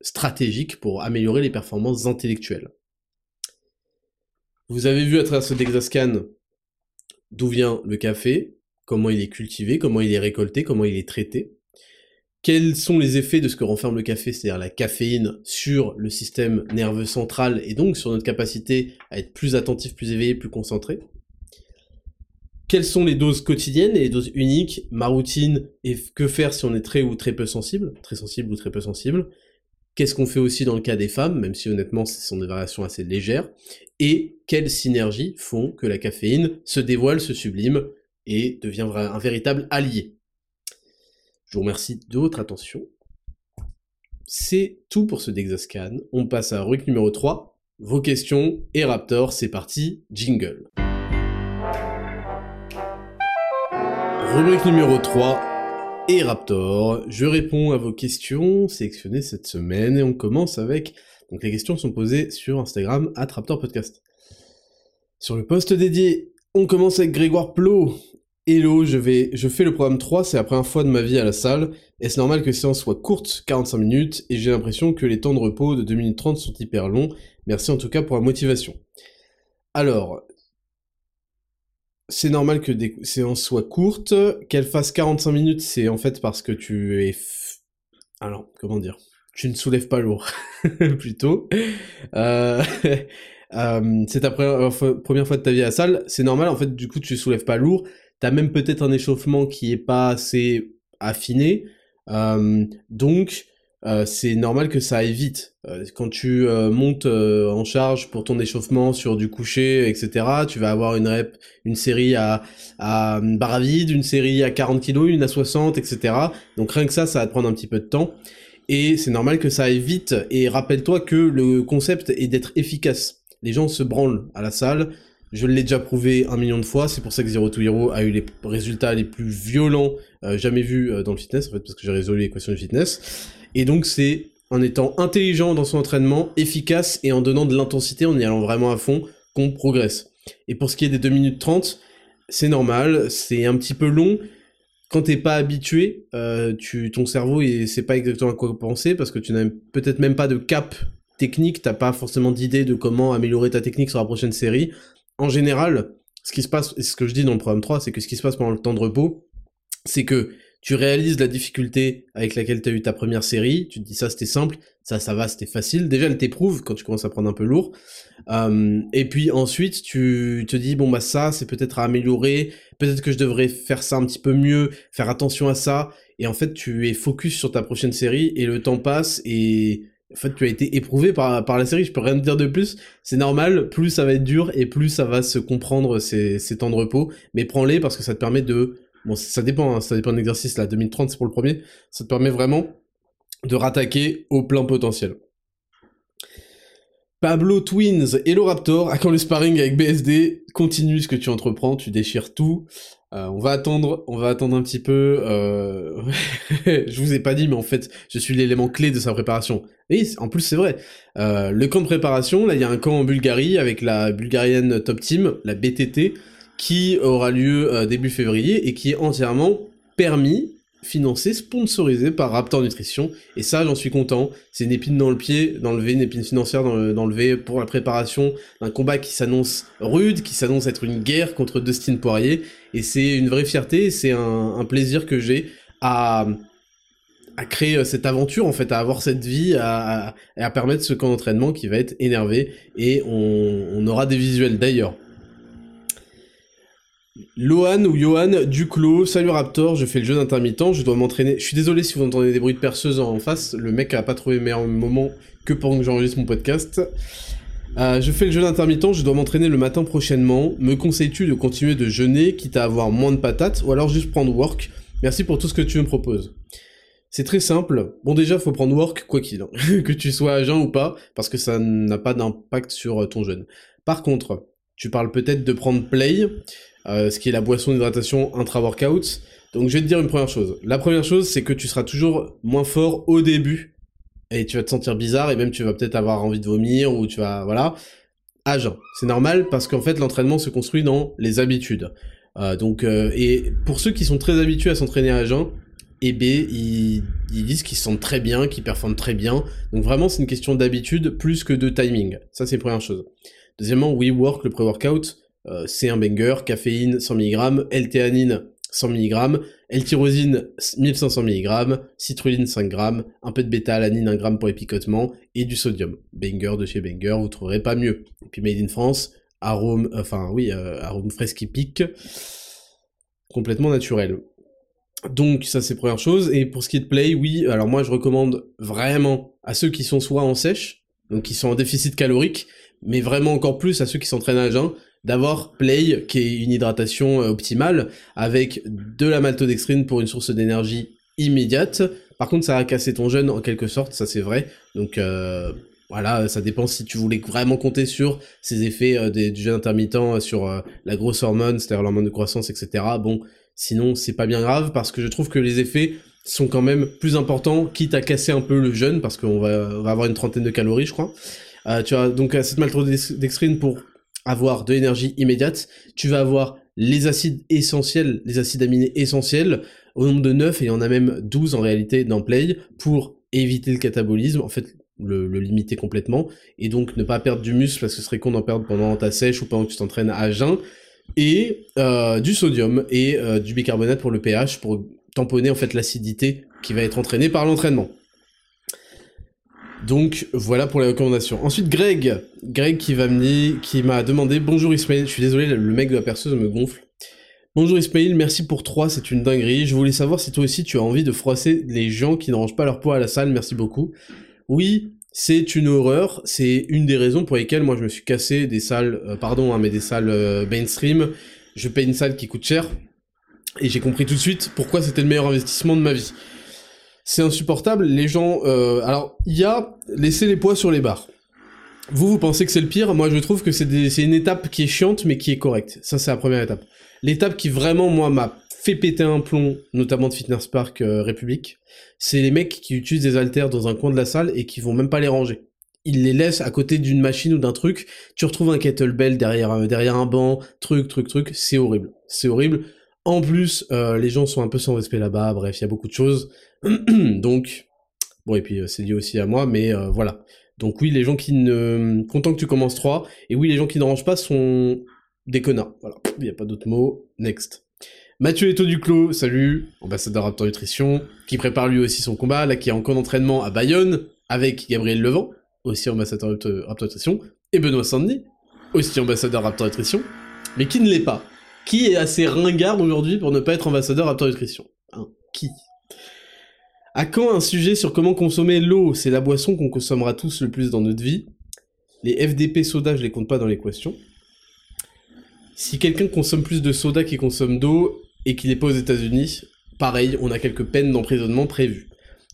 stratégique pour améliorer les performances intellectuelles. Vous avez vu à travers ce Dexascan d'où vient le café, comment il est cultivé, comment il est récolté, comment il est traité, quels sont les effets de ce que renferme le café, c'est-à-dire la caféine, sur le système nerveux central et donc sur notre capacité à être plus attentif, plus éveillé, plus concentré? Quelles sont les doses quotidiennes et les doses uniques, ma routine, et que faire si on est très ou très peu sensible, très sensible ou très peu sensible, qu'est-ce qu'on fait aussi dans le cas des femmes, même si honnêtement ce sont des variations assez légères, et quelles synergies font que la caféine se dévoile, se sublime, et devient un véritable allié? Je vous remercie de votre attention. C'est tout pour ce Dexascan. On passe à rubrique numéro 3. Vos questions et Raptor, c'est parti, jingle. Rubrique numéro 3 et Raptor. Je réponds à vos questions sélectionnées cette semaine et on commence avec. Donc les questions sont posées sur Instagram at Raptor Podcast. Sur le post dédié, on commence avec Grégoire Plot. Hello, je vais, je fais le programme 3, c'est la première fois de ma vie à la salle. Est-ce normal que séance soit courte, 45 minutes, et j'ai l'impression que les temps de repos de 2 minutes 30 sont hyper longs. Merci en tout cas pour la motivation. Alors, c'est normal que des séances soient courtes, qu'elles fassent 45 minutes, c'est en fait parce que tu es... Alors, comment dire Tu ne soulèves pas lourd, plutôt. Euh... euh, c'est ta première fois, de ta vie à la salle, c'est normal, en fait, du coup, tu soulèves pas lourd, t'as même peut-être un échauffement qui est pas assez affiné, euh, donc euh, c'est normal que ça aille vite. Euh, quand tu euh, montes en charge pour ton échauffement sur du coucher, etc., tu vas avoir une rep, une série à, à barre vide, une série à 40 kg, une à 60, etc. Donc rien que ça, ça va te prendre un petit peu de temps. Et c'est normal que ça aille vite. Et rappelle-toi que le concept est d'être efficace. Les gens se branlent à la salle. Je l'ai déjà prouvé un million de fois, c'est pour ça que Zero to Hero a eu les résultats les plus violents jamais vus dans le fitness, en fait, parce que j'ai résolu l'équation du fitness. Et donc c'est en étant intelligent dans son entraînement, efficace et en donnant de l'intensité, en y allant vraiment à fond, qu'on progresse. Et pour ce qui est des 2 minutes 30, c'est normal, c'est un petit peu long. quand t'es pas habitué, euh, ton cerveau, il sait pas exactement à quoi penser parce que tu n'as peut-être même pas de cap technique, t'as pas forcément d'idée de comment améliorer ta technique sur la prochaine série. En général, ce qui se passe, et ce que je dis dans le programme 3, c'est que ce qui se passe pendant le temps de repos, c'est que tu réalises la difficulté avec laquelle tu as eu ta première série, tu te dis ça c'était simple, ça ça va, c'était facile. Déjà elle t'éprouve quand tu commences à prendre un peu lourd. Euh, et puis ensuite tu te dis bon bah ça c'est peut-être à améliorer, peut-être que je devrais faire ça un petit peu mieux, faire attention à ça. Et en fait tu es focus sur ta prochaine série et le temps passe et en fait tu as été éprouvé par, par la série, je peux rien te dire de plus. C'est normal, plus ça va être dur et plus ça va se comprendre ces, ces temps de repos. Mais prends-les parce que ça te permet de Bon, ça dépend, hein, ça dépend de l'exercice, là, 2030 c'est pour le premier, ça te permet vraiment de rattaquer au plein potentiel. Pablo Twins, Hello Raptor, à quand le sparring avec BSD Continue ce que tu entreprends, tu déchires tout. Euh, on va attendre, on va attendre un petit peu. Euh... je vous ai pas dit, mais en fait, je suis l'élément clé de sa préparation. Et en plus, c'est vrai. Euh, le camp de préparation, là, il y a un camp en Bulgarie avec la bulgarienne top team, la BTT qui aura lieu euh, début février et qui est entièrement permis, financé, sponsorisé par Raptor Nutrition. Et ça, j'en suis content. C'est une épine dans le pied, d'enlever une épine financière dans le, dans le V pour la préparation d'un combat qui s'annonce rude, qui s'annonce être une guerre contre Dustin Poirier. Et c'est une vraie fierté, c'est un, plaisir que j'ai à créer euh, cette aventure en fait, à avoir cette vie, à, à, permettre ce camp d'entraînement qui va être énervé et on aura des visuels d'ailleurs. Lohan ou Johan Duclos, salut Raptor, je fais le jeu d'intermittent, je dois m'entraîner. Je suis désolé si vous entendez des bruits de perceuse en face, le mec a pas trouvé le meilleur moment que pendant que j'enregistre mon podcast. Euh, je fais le jeu d'intermittent, je dois m'entraîner le matin prochainement. Me conseilles-tu de continuer de jeûner, quitte à avoir moins de patates, ou alors juste prendre work? Merci pour tout ce que tu me proposes. C'est très simple. Bon déjà, faut prendre work quoi qu'il, hein. que tu sois à jeun ou pas, parce que ça n'a pas d'impact sur euh, ton jeûne. Par contre, tu parles peut-être de prendre play. Euh, ce qui est la boisson d'hydratation intra-workout. Donc je vais te dire une première chose. La première chose, c'est que tu seras toujours moins fort au début, et tu vas te sentir bizarre, et même tu vas peut-être avoir envie de vomir, ou tu vas... Voilà. À jeun. C'est normal, parce qu'en fait, l'entraînement se construit dans les habitudes. Euh, donc, euh, et pour ceux qui sont très habitués à s'entraîner à jeun, et B, ils, ils disent qu'ils se sentent très bien, qu'ils performent très bien. Donc vraiment, c'est une question d'habitude plus que de timing. Ça, c'est la première chose. Deuxièmement, we work, le pré-workout, c'est un banger, caféine 100 mg, L-théanine 100 mg, L-tyrosine 1500 mg, citrulline 5 g, un peu de bêta-alanine 1 g pour épicotement, et du sodium. Banger de chez Banger, vous trouverez pas mieux. Et puis Made in France, arôme, enfin oui, euh, arôme frais qui pique, complètement naturel. Donc ça c'est première chose, et pour ce qui est de play, oui, alors moi je recommande vraiment à ceux qui sont soit en sèche, donc qui sont en déficit calorique, mais vraiment encore plus à ceux qui s'entraînent à jeun, d'avoir Play, qui est une hydratation euh, optimale, avec de la maltodextrine pour une source d'énergie immédiate. Par contre, ça va casser ton jeûne en quelque sorte, ça c'est vrai. Donc euh, voilà, ça dépend si tu voulais vraiment compter sur ces effets euh, du jeûne intermittent sur la grosse hormone, c'est-à-dire l'hormone de croissance, etc. Bon, sinon c'est pas bien grave parce que je trouve que les effets sont quand même plus importants, quitte à casser un peu le jeûne parce qu'on va, va avoir une trentaine de calories, je crois. tu as donc cette maltodextrine pour avoir de l'énergie immédiate, tu vas avoir les acides essentiels, les acides aminés essentiels, au nombre de 9, et il y en a même 12 en réalité dans Play, pour éviter le catabolisme, en fait le, limiter complètement, et donc ne pas perdre du muscle, parce que ce serait con d'en perdre pendant ta sèche ou pendant que tu t'entraînes à jeun, et euh, du sodium et euh, du bicarbonate pour le pH, pour tamponner en fait l'acidité qui va être entraînée par l'entraînement. Donc voilà pour les recommandations. Ensuite Greg, Greg qui va me qui m'a demandé bonjour Ismail, je suis désolé le mec de la perceuse me gonfle. Bonjour Ismail, merci pour 3, c'est une dinguerie. Je voulais savoir si toi aussi tu as envie de froisser les gens qui ne rangent pas leur poids à la salle, merci beaucoup. Oui, c'est une horreur, c'est une des raisons pour lesquelles moi je me suis cassé des salles, euh, pardon, hein, mais des salles euh, mainstream. Je paye une salle qui coûte cher, et j'ai compris tout de suite pourquoi c'était le meilleur investissement de ma vie c'est insupportable. Les gens, euh, alors il y a laisser les poids sur les barres. Vous, vous pensez que c'est le pire Moi, je trouve que c'est une étape qui est chiante, mais qui est correcte. Ça, c'est la première étape. L'étape qui vraiment, moi, m'a fait péter un plomb, notamment de Fitness Park euh, République, c'est les mecs qui utilisent des haltères dans un coin de la salle et qui vont même pas les ranger. Ils les laissent à côté d'une machine ou d'un truc. Tu retrouves un kettlebell derrière, euh, derrière un banc, truc, truc, truc. C'est horrible. C'est horrible En plus, euh, les gens sont un peu sans respect là-bas, bref, il y a beaucoup de choses. Donc, bon, et puis c'est lié aussi à moi, mais voilà. Donc oui, les gens qui ne... Content que tu commences 3, et oui, les gens qui ne rangent pas sont des connards. Voilà, il n'y a pas d'autre mot. Next. Mathieu Eto Duclos, salut, ambassadeur Raptor Nutrition, qui prépare lui aussi son combat, là qui est en camp d'entraînement à Bayonne, avec Gabriel Levent, aussi ambassadeur Raptor Nutrition, et Benoît Sandy, aussi ambassadeur Raptor Nutrition, mais qui ne l'est pas? Qui est assez ringard aujourd'hui pour ne pas être ambassadeur Raptor Nutrition Qui? À quand un sujet sur comment consommer l'eau C'est la boisson qu'on consommera tous le plus dans notre vie? Les FDP soda, je les compte pas dans l'équation. Si quelqu'un consomme plus de soda qu'il consomme d'eau, et qu'il n'est pas aux États-Unis, pareil, on a quelques peines d'emprisonnement prévues.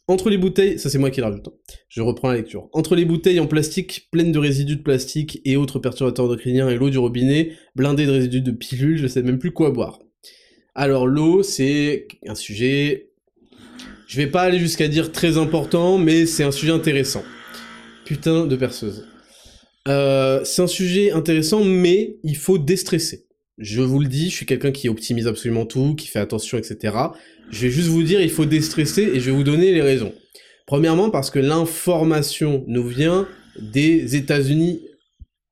Entre les bouteilles, ça c'est moi qui le rajoute, hein. je reprends la lecture. Entre les bouteilles en plastique pleines de résidus de plastique et autres perturbateurs endocriniens et l'eau du robinet blindée de résidus de pilules, je sais même plus quoi boire. Alors l'eau, c'est un sujet, je vais pas aller jusqu'à dire très important, mais c'est un sujet intéressant. Putain de perceuse. Euh, c'est un sujet intéressant, mais il faut déstresser. Je vous le dis, je suis quelqu'un qui optimise absolument tout, qui fait attention, etc. Je vais juste vous dire, il faut déstresser et je vais vous donner les raisons. Premièrement, parce que l'information nous vient des États-Unis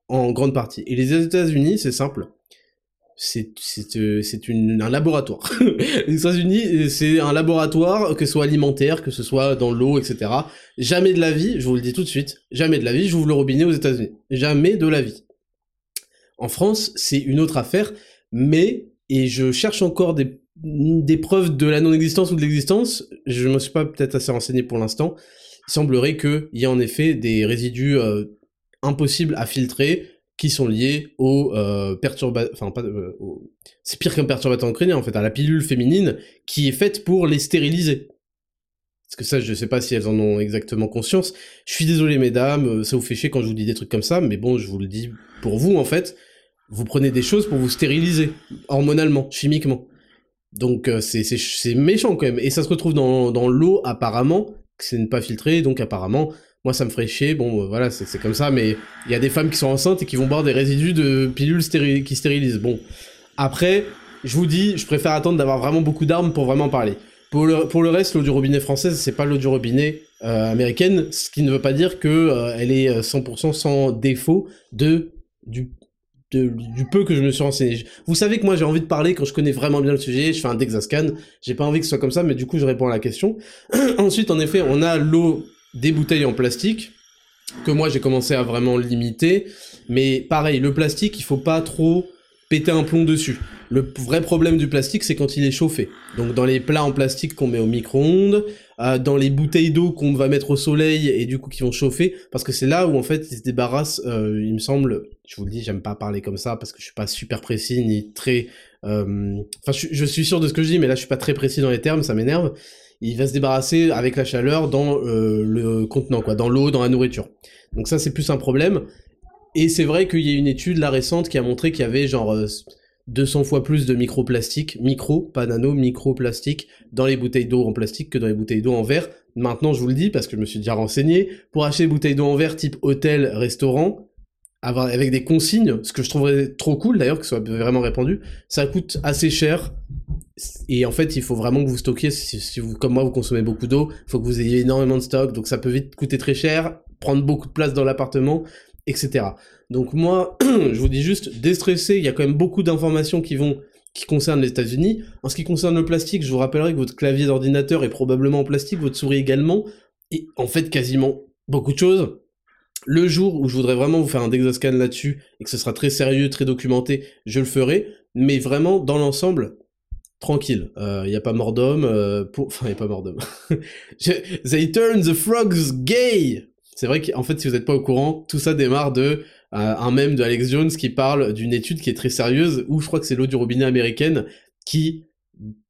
en grande partie. Et les États-Unis, c'est simple. C'est euh, un laboratoire. les États-Unis, c'est un laboratoire, que ce soit alimentaire, que ce soit dans l'eau, etc. Jamais de la vie, je vous le dis tout de suite, jamais de la vie, j'ouvre le robinet aux États-Unis. Jamais de la vie. En France, c'est une autre affaire, mais, et je cherche encore des, des preuves de la non-existence ou de l'existence, je ne me suis pas peut-être assez renseigné pour l'instant, il semblerait qu'il y ait en effet des résidus euh, impossibles à filtrer qui sont liés aux euh, perturbateurs, enfin pas, euh, c'est pire qu'un perturbateur endocrinien en fait, à la pilule féminine qui est faite pour les stériliser. Parce que ça, je sais pas si elles en ont exactement conscience. Je suis désolé, mesdames, ça vous fait chier quand je vous dis des trucs comme ça, mais bon, je vous le dis pour vous, en fait vous prenez des choses pour vous stériliser, hormonalement, chimiquement. Donc euh, c'est méchant quand même. Et ça se retrouve dans, dans l'eau apparemment, que c'est ne pas filtré, donc apparemment, moi ça me ferait chier, bon euh, voilà, c'est comme ça, mais il y a des femmes qui sont enceintes et qui vont boire des résidus de pilules qui stérilisent. Bon, après, je vous dis, je préfère attendre d'avoir vraiment beaucoup d'armes pour vraiment parler. Pour le, reste, l'eau du robinet française, c'est pas l'eau du robinet euh, américaine, ce qui ne veut pas dire que elle est 100% sans défaut de du du peu que je me suis renseigné. Vous savez que moi j'ai envie de parler quand je connais vraiment bien le sujet, je fais un Dexascan, j'ai pas envie que ce soit comme ça, mais du coup je réponds à la question. Ensuite, en effet, on a l'eau des bouteilles en plastique, que moi j'ai commencé à vraiment limiter, mais pareil, le plastique, il faut pas trop péter un plomb dessus. Le vrai problème du plastique, c'est quand il est chauffé. Donc dans les plats en plastique qu'on met au micro-ondes, euh, dans les bouteilles d'eau qu'on va mettre au soleil et du coup qui vont chauffer, parce que c'est là où en fait ils se débarrassent, euh, il me semble, je vous le dis, j'aime pas parler comme ça parce que je suis pas super précis ni très... Euh, enfin, je, suis sûr de ce que je dis, mais là je suis pas très précis dans les termes, ça m'énerve. Il va se débarrasser avec la chaleur dans le contenant, quoi, dans l'eau, dans la nourriture. Donc ça c'est plus un problème. Et c'est vrai qu'il y a une étude là récente qui a montré qu'il y avait genre 200 fois plus de microplastique, micro, pas nano, microplastique, dans les bouteilles d'eau en plastique que dans les bouteilles d'eau en verre. Maintenant, je vous le dis, parce que je me suis déjà renseigné, pour acheter des bouteilles d'eau en verre type hôtel, restaurant, avec des consignes, ce que je trouverais trop cool d'ailleurs, que ce soit vraiment répandu, ça coûte assez cher. Et en fait, il faut vraiment que vous stockiez, si, vous, comme moi, vous consommez beaucoup d'eau, il faut que vous ayez énormément de stock, donc ça peut vite coûter très cher, prendre beaucoup de place dans l'appartement, etc. Donc moi, je vous dis juste, déstresser, il y a quand même beaucoup d'informations qui vont qui concernent les États-Unis. En ce qui concerne le plastique, je vous rappellerai que votre clavier d'ordinateur est probablement en plastique, votre souris également, et en fait quasiment beaucoup de choses. Le jour où je voudrais vraiment vous faire un Dexascan là-dessus, et que ce sera très sérieux, très documenté, je le ferai, mais vraiment, dans l'ensemble, tranquille. Il euh, n'y a pas mort d'homme, euh, pour... enfin, il n'y a pas mort d'homme. They turn the frogs gay c'est vrai qu'en fait, si vous n'êtes pas au courant, tout ça démarre de euh, un mème de Alex Jones qui parle d'une étude qui est très sérieuse, où je crois que c'est l'eau du robinet américaine qui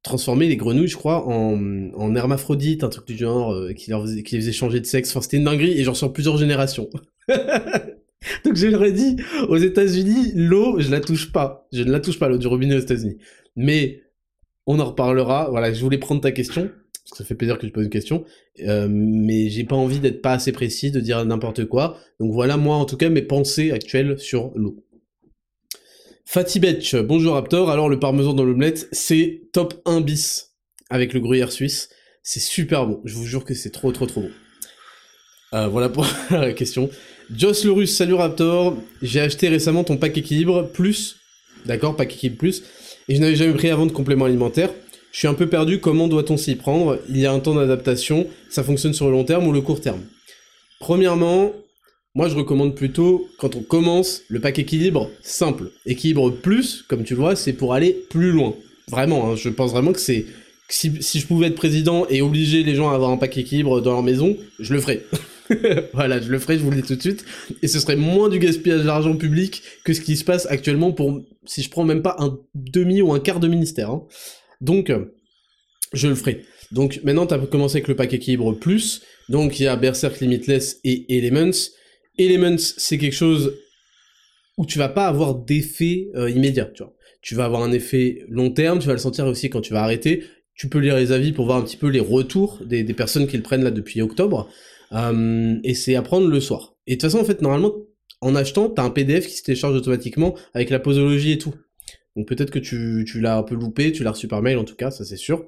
transformait les grenouilles, je crois, en, en hermaphrodites, un truc du genre, euh, qui, leur faisait, qui les faisait changer de sexe. Enfin, c'était une dinguerie, et genre sur plusieurs générations. Donc je leur ai dit, aux États-Unis, l'eau, je la touche pas. Je ne la touche pas, l'eau du robinet aux États-Unis. Mais on en reparlera. Voilà, je voulais prendre ta question parce que ça fait plaisir que je pose une question, euh, mais j'ai pas envie d'être pas assez précis, de dire n'importe quoi. Donc voilà, moi en tout cas, mes pensées actuelles sur l'eau. Fatibetch, bonjour Raptor, alors le parmesan dans l'omelette, c'est top 1 bis avec le gruyère suisse. C'est super bon, je vous jure que c'est trop trop trop bon. Euh, voilà pour la question. Joss le russe, salut Raptor, j'ai acheté récemment ton pack équilibre plus, d'accord, pack équilibre plus, et je n'avais jamais pris avant de complément alimentaire. Je suis un peu perdu, comment doit-on s'y prendre? Il y a un temps d'adaptation, ça fonctionne sur le long terme ou le court terme? Premièrement, moi je recommande plutôt, quand on commence, le pack équilibre simple. Équilibre plus, comme tu le vois, c'est pour aller plus loin. Vraiment, hein, je pense vraiment que c'est... Si, si, je pouvais être président et obliger les gens à avoir un pack équilibre dans leur maison, je le ferais. voilà, je le ferai, je vous le dis tout de suite. Et ce serait moins du gaspillage d'argent public que ce qui se passe actuellement pour, si je prends même pas un demi ou un quart de ministère. Hein. Donc, je le ferai. Donc maintenant, tu as commencé avec le pack équilibre plus. Donc il y a Berserk Limitless et Elements. Elements, c'est quelque chose où tu vas pas avoir d'effet euh, immédiat, tu vois. Tu vas avoir un effet long terme, tu vas le sentir aussi quand tu vas arrêter. Tu peux lire les avis pour voir un petit peu les retours des, des personnes qui le prennent là depuis octobre. Euh, et c'est à prendre le soir. Et de toute façon, en fait, normalement, en achetant, t'as un PDF qui se télécharge automatiquement avec la posologie et tout. Donc peut-être que tu, tu l'as un peu loupé, tu l'as reçu par mail en tout cas, ça c'est sûr.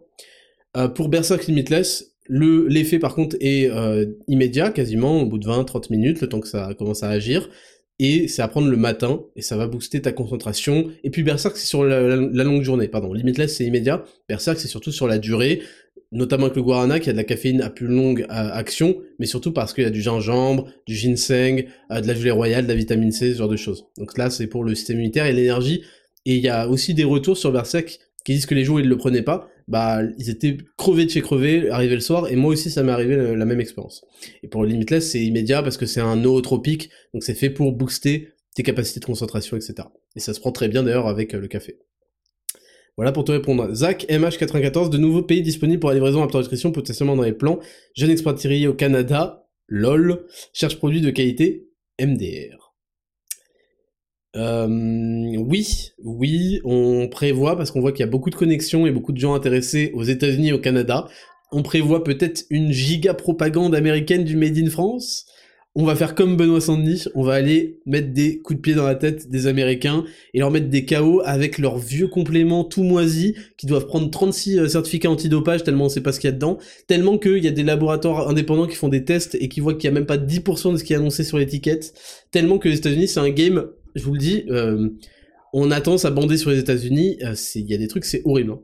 Euh, pour Berserk Limitless, le l'effet par contre est euh, immédiat, quasiment au bout de 20-30 minutes, le temps que ça commence à agir. Et c'est à prendre le matin, et ça va booster ta concentration. Et puis Berserk c'est sur la, longue journée, pardon. Limitless c'est immédiat, Berserk c'est surtout sur la durée notamment avec le guarana qui a de la caféine à plus longue action, mais surtout parce qu'il y a du gingembre, du ginseng, euh, de la gelée royale, de la vitamine C, ce genre de choses. Donc là, c'est pour le système immunitaire et l'énergie. Et il y a aussi des retours sur Berserk qui disent que les jours ils le prenaient pas, bah ils étaient crevés de chez crevés, arrivés le soir, et moi aussi ça m'est arrivé la, même expérience. Et pour le Limitless, c'est immédiat parce que c'est un nootropique, donc c'est fait pour booster tes capacités de concentration, etc. Et ça se prend très bien d'ailleurs avec euh, le café. Voilà pour te répondre. Zach, MH94, de nouveaux pays disponibles pour la livraison à nutrition, potentiellement dans les plans. Jeune expatrié au Canada, LOL. Cherche produit de qualité, MDR. Euh, oui, oui, on prévoit, parce qu'on voit qu'il y a beaucoup de connexions et beaucoup de gens intéressés aux États-Unis et au Canada. On prévoit peut-être une giga propagande américaine du Made in France on va faire comme Benoît Sandny, on va aller mettre des coups de pied dans la tête des Américains et leur mettre des KO avec leurs vieux compléments tout moisis qui doivent prendre 36 euh, certificats antidopage tellement on sait pas ce qu'il y a dedans, tellement qu'il y a des laboratoires indépendants qui font des tests et qui voient qu'il y a même pas 10% de ce qui est annoncé sur l'étiquette, tellement que les États-Unis c'est un game, je vous le dis, euh, on a tendance à bander sur les États-Unis, euh, il y a des trucs c'est horrible. Hein.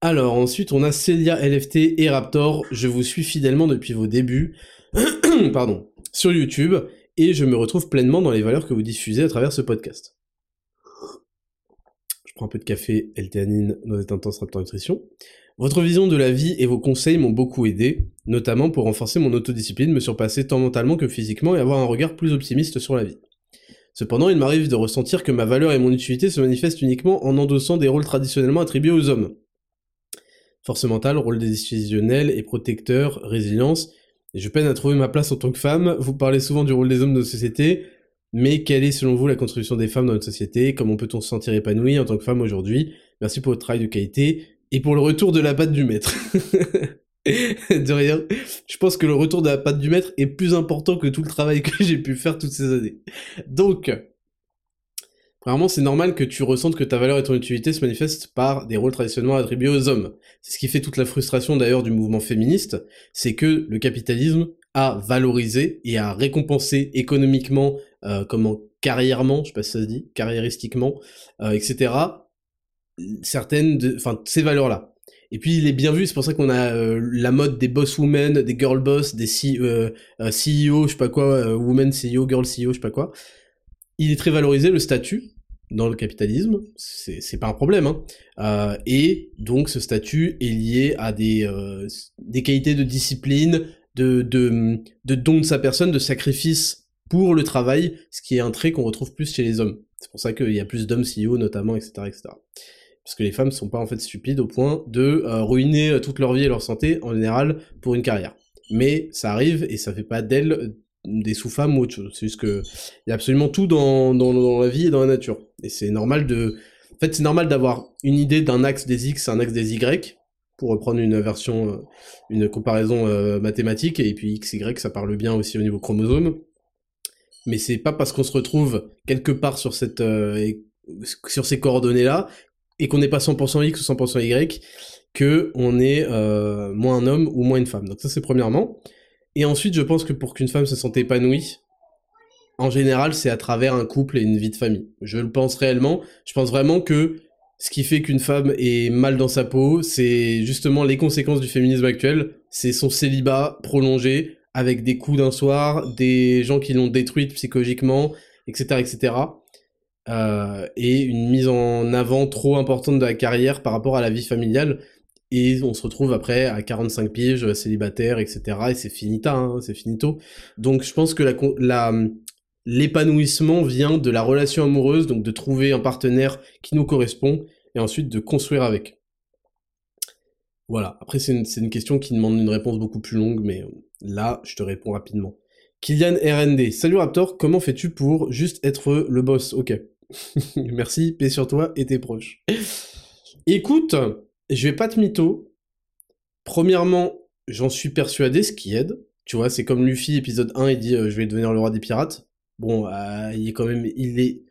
Alors ensuite on a Celia LFT et Raptor, je vous suis fidèlement depuis vos débuts. pardon, sur YouTube, et je me retrouve pleinement dans les valeurs que vous diffusez à travers ce podcast. Je prends un peu de café, L-théanine, nos intense raptor nutrition. Votre vision de la vie et vos conseils m'ont beaucoup aidé, notamment pour renforcer mon autodiscipline, me surpasser tant mentalement que physiquement et avoir un regard plus optimiste sur la vie. Cependant, il m'arrive de ressentir que ma valeur et mon utilité se manifestent uniquement en endossant des rôles traditionnellement attribués aux hommes. Force mentale, rôle décisionnel et protecteur, résilience, je peine à trouver ma place en tant que femme. Vous parlez souvent du rôle des hommes dans nos sociétés, mais quelle est selon vous la contribution des femmes dans notre société? Comment peut-on se sentir épanoui en tant que femme aujourd'hui? Merci pour votre travail de qualité et pour le retour de la patte du maître. de rien. Je pense que le retour de la patte du maître est plus important que tout le travail que j'ai pu faire toutes ces années. Donc, Vraiment, c'est normal que tu ressentes que ta valeur et ton utilité se manifestent par des rôles traditionnellement attribués aux hommes. C'est ce qui fait toute la frustration d'ailleurs du mouvement féministe, c'est que le capitalisme a valorisé et a récompensé économiquement, euh, comment carrièrement, je sais pas si ça se dit, carriéristiquement, euh, etc. certaines de, enfin ces valeurs-là. Et puis il est bien vu, c'est pour ça qu'on a euh, la mode des boss women, des girl boss, des CEO, euh, euh, je sais pas quoi, women CEO, girl CEO, je sais pas quoi. Il est très valorisé le statut, dans le capitalisme, c'est pas un problème. Hein. Euh, et donc ce statut est lié à des, euh, des qualités de discipline, de, de, de don de sa personne, de sacrifice pour le travail, ce qui est un trait qu'on retrouve plus chez les hommes. C'est pour ça qu'il y a plus d'hommes CEO notamment, etc., etc. Parce que les femmes sont pas en fait stupides au point de euh, ruiner toute leur vie et leur santé en général pour une carrière. Mais ça arrive et ça fait pas d'elles des sous-femmes ou autre chose. C'est juste que il y a absolument tout dans, dans, la vie et dans la nature. Et c'est normal de... En fait, c'est normal d'avoir une idée d'un axe des X, un axe des Y, pour reprendre une version, euh, une comparaison euh, mathématique, et puis X, Y, ça parle bien aussi au niveau chromosome. mais c'est pas parce qu'on se retrouve quelque part sur cette euh, sur ces coordonnées là et qu'on n'est pas 100% X ou 100% Y que on est euh, moins un homme ou moins une femme. Donc ça c'est premièrement. Et ensuite, je pense que pour qu'une femme se sente épanouie, en général, c'est à travers un couple et une vie de famille. Je le pense réellement. Je pense vraiment que ce qui fait qu'une femme est mal dans sa peau, c'est justement les conséquences du féminisme actuel. C'est son célibat prolongé avec des coups d'un soir, des gens qui l'ont détruite psychologiquement, etc., etc. Euh, et une mise en avant trop importante de la carrière par rapport à la vie familiale. Et on se retrouve après à 45 piges, célibataire, etc. Et c'est finita, hein, c'est finito. Donc je pense que la, l'épanouissement vient de la relation amoureuse, donc de trouver un partenaire qui nous correspond, et ensuite de construire avec. Voilà, après c'est une, question qui demande une réponse beaucoup plus longue, mais euh, là, je te réponds rapidement. Kylian RND, salut Raptor, comment fais-tu pour juste être le boss? Ok. Merci, paix sur toi et tes proches. Écoute, je vais pas te mytho. Premièrement, j'en suis persuadé, ce qui aide. Tu vois, c'est comme Luffy, épisode 1, il dit euh, je vais devenir le roi des pirates bon, euh, il est quand même, il est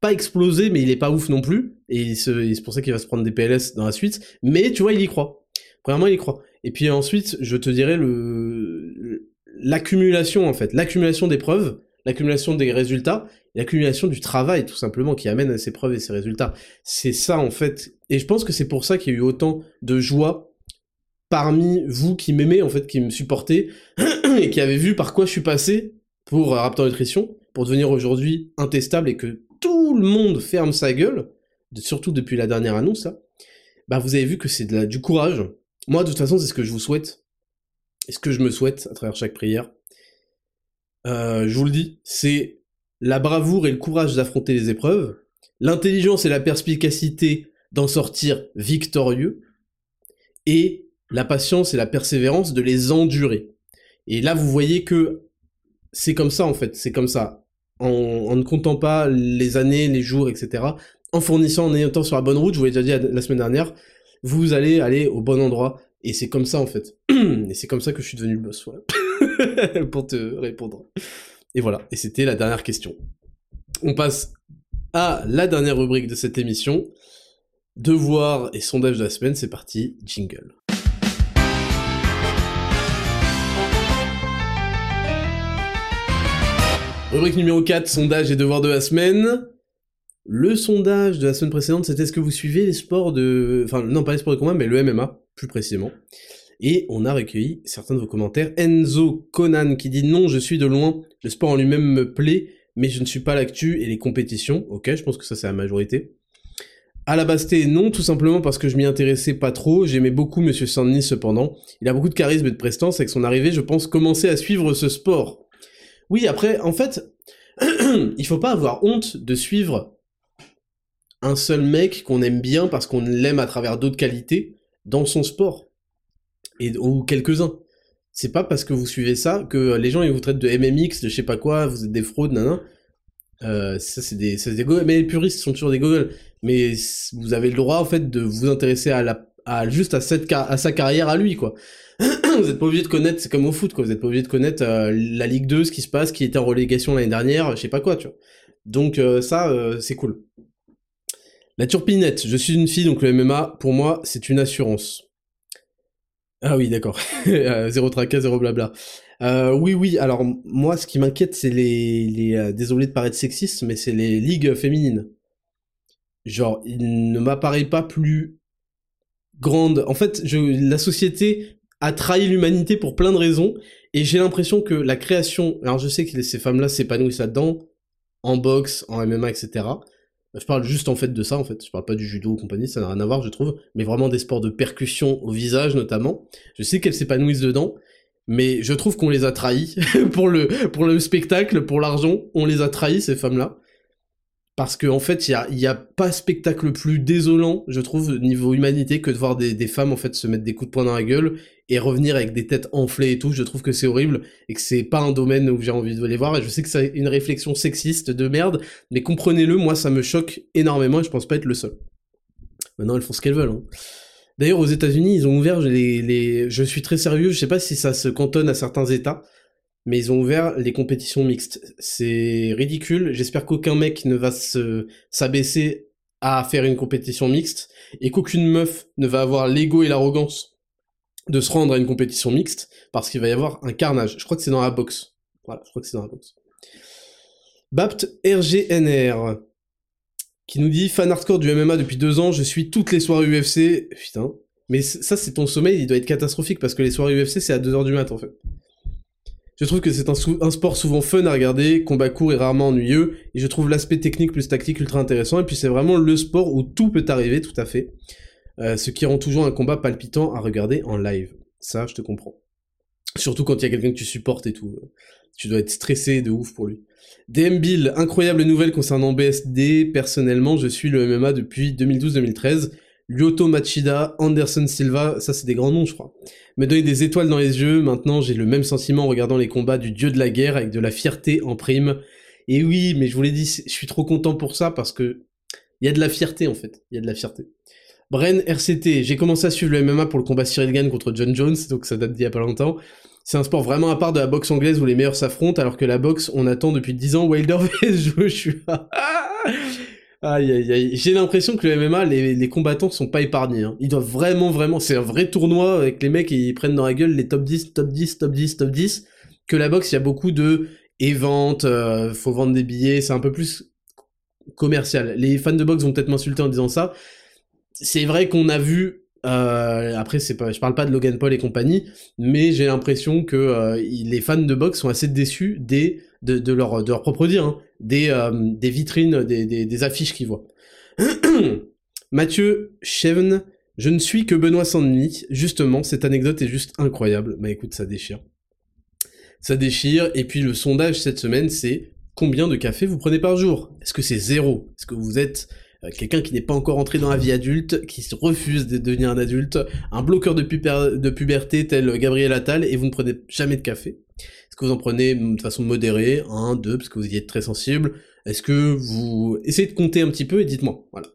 pas explosé, mais il est pas ouf non plus. Et c'est pour ça qu'il va se prendre des PLS dans la suite. Mais tu vois, il y croit. Premièrement, il y croit. Et puis ensuite, je te dirais le l'accumulation en fait, l'accumulation des preuves, l'accumulation des résultats, l'accumulation du travail tout simplement qui amène à ces preuves et ces résultats. C'est ça en fait. Et je pense que c'est pour ça qu'il y a eu autant de joie parmi vous qui m'aimez en fait, qui me supportez et qui avez vu par quoi je suis passé pour Raptor Nutrition, pour devenir aujourd'hui intestable et que tout le monde ferme sa gueule, surtout depuis la dernière annonce, bah vous avez vu que c'est du courage. Moi, de toute façon, c'est ce que je vous souhaite. Et ce que je me souhaite à travers chaque prière. Euh, je vous le dis, c'est la bravoure et le courage d'affronter les épreuves, l'intelligence et la perspicacité d'en sortir victorieux, et la patience et la persévérance de les endurer. Et là, vous voyez que c'est comme ça en fait, c'est comme ça. En, ne comptant pas les années, les jours, etc. En fournissant, en étant sur la bonne route, je vous l'ai déjà dit la semaine dernière, vous allez aller au bon endroit. Et c'est comme ça en fait. Et c'est comme ça que je suis devenu le boss, voilà. Pour te répondre. Et voilà, et c'était la dernière question. On passe à la dernière rubrique de cette émission. Devoir et sondage de la semaine, c'est parti, jingle. Rubrique numéro 4, sondage et devoirs de la semaine. Le sondage de la semaine précédente, c'était est-ce que vous suivez les sports de... Enfin, non, pas les sports de combat, mais le MMA, plus précisément. Et on a recueilli certains de vos commentaires. Enzo Conan qui dit non, je suis de loin, le sport en lui-même me plaît, mais je ne suis pas l'actu et les compétitions. Ok, je pense que ça c'est la majorité. À la Basté, non, tout simplement parce que je m'y intéressais pas trop. J'aimais beaucoup Monsieur Sandny cependant. Il a beaucoup de charisme et de prestance. Avec son arrivée, je pense commencer à suivre ce sport. Oui, après, en fait, il faut pas avoir honte de suivre un seul mec qu'on aime bien parce qu'on l'aime à travers d'autres qualités dans son sport. Et, ou quelques-uns. C'est pas parce que vous suivez ça que les gens ils vous traitent de MMX, de je sais pas quoi, vous êtes des fraudes, nan. Euh, ça c'est des, c'est des mais les puristes sont toujours des gogoles. Mais vous avez le droit en fait de vous intéresser à la, à juste à cette, à sa carrière à lui quoi. vous êtes pas obligé de connaître, c'est comme au foot, quoi. Vous êtes pas obligé de connaître euh, la Ligue 2, ce qui se passe, qui était en relégation l'année dernière, je sais pas quoi, tu vois. Donc euh, ça, euh, c'est cool. La turpinette, je suis une fille, donc le MMA, pour moi, c'est une assurance. Ah oui, d'accord. zéro tracas, zéro blabla. oui, oui, alors moi, ce qui m'inquiète, c'est les... les désolé de paraître sexiste, mais c'est les ligues féminines. Genre, il ne m'apparaît pas plus grande. En fait, je, la société a trahi l'humanité pour plein de raisons, et j'ai l'impression que la création, alors je sais que ces femmes-là s'épanouissent là-dedans, en boxe, en MMA, etc. Je parle juste en fait de ça, en fait. Je parle pas du judo ou compagnie, ça n'a rien à voir, je trouve, mais vraiment des sports de percussion au visage, notamment. Je sais qu'elles s'épanouissent dedans, mais je trouve qu'on les a trahis pour le, pour le spectacle, pour l'argent, on les a trahis, ces femmes-là parce qu'en en fait, il y a, y a, pas spectacle plus désolant, je trouve, niveau humanité, que de voir des, des, femmes en fait se mettre des coups de poing dans la gueule et revenir avec des têtes enflées et tout. Je trouve que c'est horrible et que c'est pas un domaine où j'ai envie de les voir. Et je sais que c'est une réflexion sexiste de merde, mais comprenez-le, moi ça me choque énormément et je pense pas être le seul. Maintenant, elles font ce qu'elles veulent. Hein. D'ailleurs, aux États-Unis, ils ont ouvert les, les. Je suis très sérieux, je sais pas si ça se cantonne à certains États, mais ils ont ouvert les compétitions mixtes. C'est ridicule. J'espère qu'aucun mec ne va se s'abaisser à faire une compétition mixte et qu'aucune meuf ne va avoir l'ego et l'arrogance de se rendre à une compétition mixte parce qu'il va y avoir un carnage. Je crois que c'est dans la boxe. Voilà, je crois que c'est dans la boxe. Bapt RGNR qui nous dit fan hardcore du MMA depuis deux ans, je suis toutes les soirées UFC. Putain. Mais ça, c'est ton sommeil, il doit être catastrophique parce que les soirées UFC, c'est à 2h du mat en fait. Je trouve que c'est un, sport souvent fun à regarder, combat court et rarement ennuyeux, et je trouve l'aspect technique plus tactique ultra intéressant, et puis c'est vraiment le sport où tout peut arriver, tout à fait. Euh, ce qui rend toujours un combat palpitant à regarder en live. Ça, je te comprends. Surtout quand il y a quelqu'un que tu supportes et tout. Tu dois être stressé de ouf pour lui. DM Bill, incroyable nouvelle concernant BSD. Personnellement, je suis le MMA depuis 2012-2013. Lyoto Machida, Anderson Silva, ça c'est des grands noms je crois. Me donner des étoiles dans les yeux, maintenant j'ai le même sentiment en regardant les combats du dieu de la guerre avec de la fierté en prime. Et oui, mais je vous l'ai dit, je suis trop content pour ça parce que il y a de la fierté en fait, il y a de la fierté. Bren RCT, j'ai commencé à suivre le MMA pour le combat Cyril contre John Jones, donc ça date d'il y a pas longtemps. C'est un sport vraiment à part de la boxe anglaise où les meilleurs s'affrontent, alors que la boxe, on attend depuis 10 ans Wilder vs. Joshua. Aïe aïe aïe. J'ai l'impression que le MMA, les, les combattants sont pas épargnés. Hein. Ils doivent vraiment, vraiment. C'est un vrai tournoi avec les mecs, ils prennent dans la gueule les top 10, top 10, top 10, top 10. Que la boxe, il y a beaucoup de éventes, euh, faut vendre des billets, c'est un peu plus commercial. Les fans de boxe vont peut-être m'insulter en disant ça. C'est vrai qu'on a vu euh, après, c'est pas, je parle pas de Logan Paul et compagnie, mais j'ai l'impression que euh, les fans de boxe sont assez déçus des, de, leur, propre dire, hein, des, euh, des vitrines, des, affiches qu'ils voient. Mathieu Chevn, je ne suis que Benoît Sandny. Justement, cette anecdote est juste incroyable. Bah écoute, ça déchire. Ça déchire. Et puis le sondage cette semaine, c'est combien de café vous prenez par jour? Est-ce que c'est zéro? Est-ce que vous êtes euh, quelqu'un qui n'est pas encore entré dans la vie adulte, qui se refuse de devenir un adulte, un bloqueur de, puberté tel Gabriel Attal, et vous ne prenez jamais de café? Que vous en prenez de façon modérée, un, deux, parce que vous y êtes très sensible Est-ce que vous essayez de compter un petit peu et dites-moi, voilà.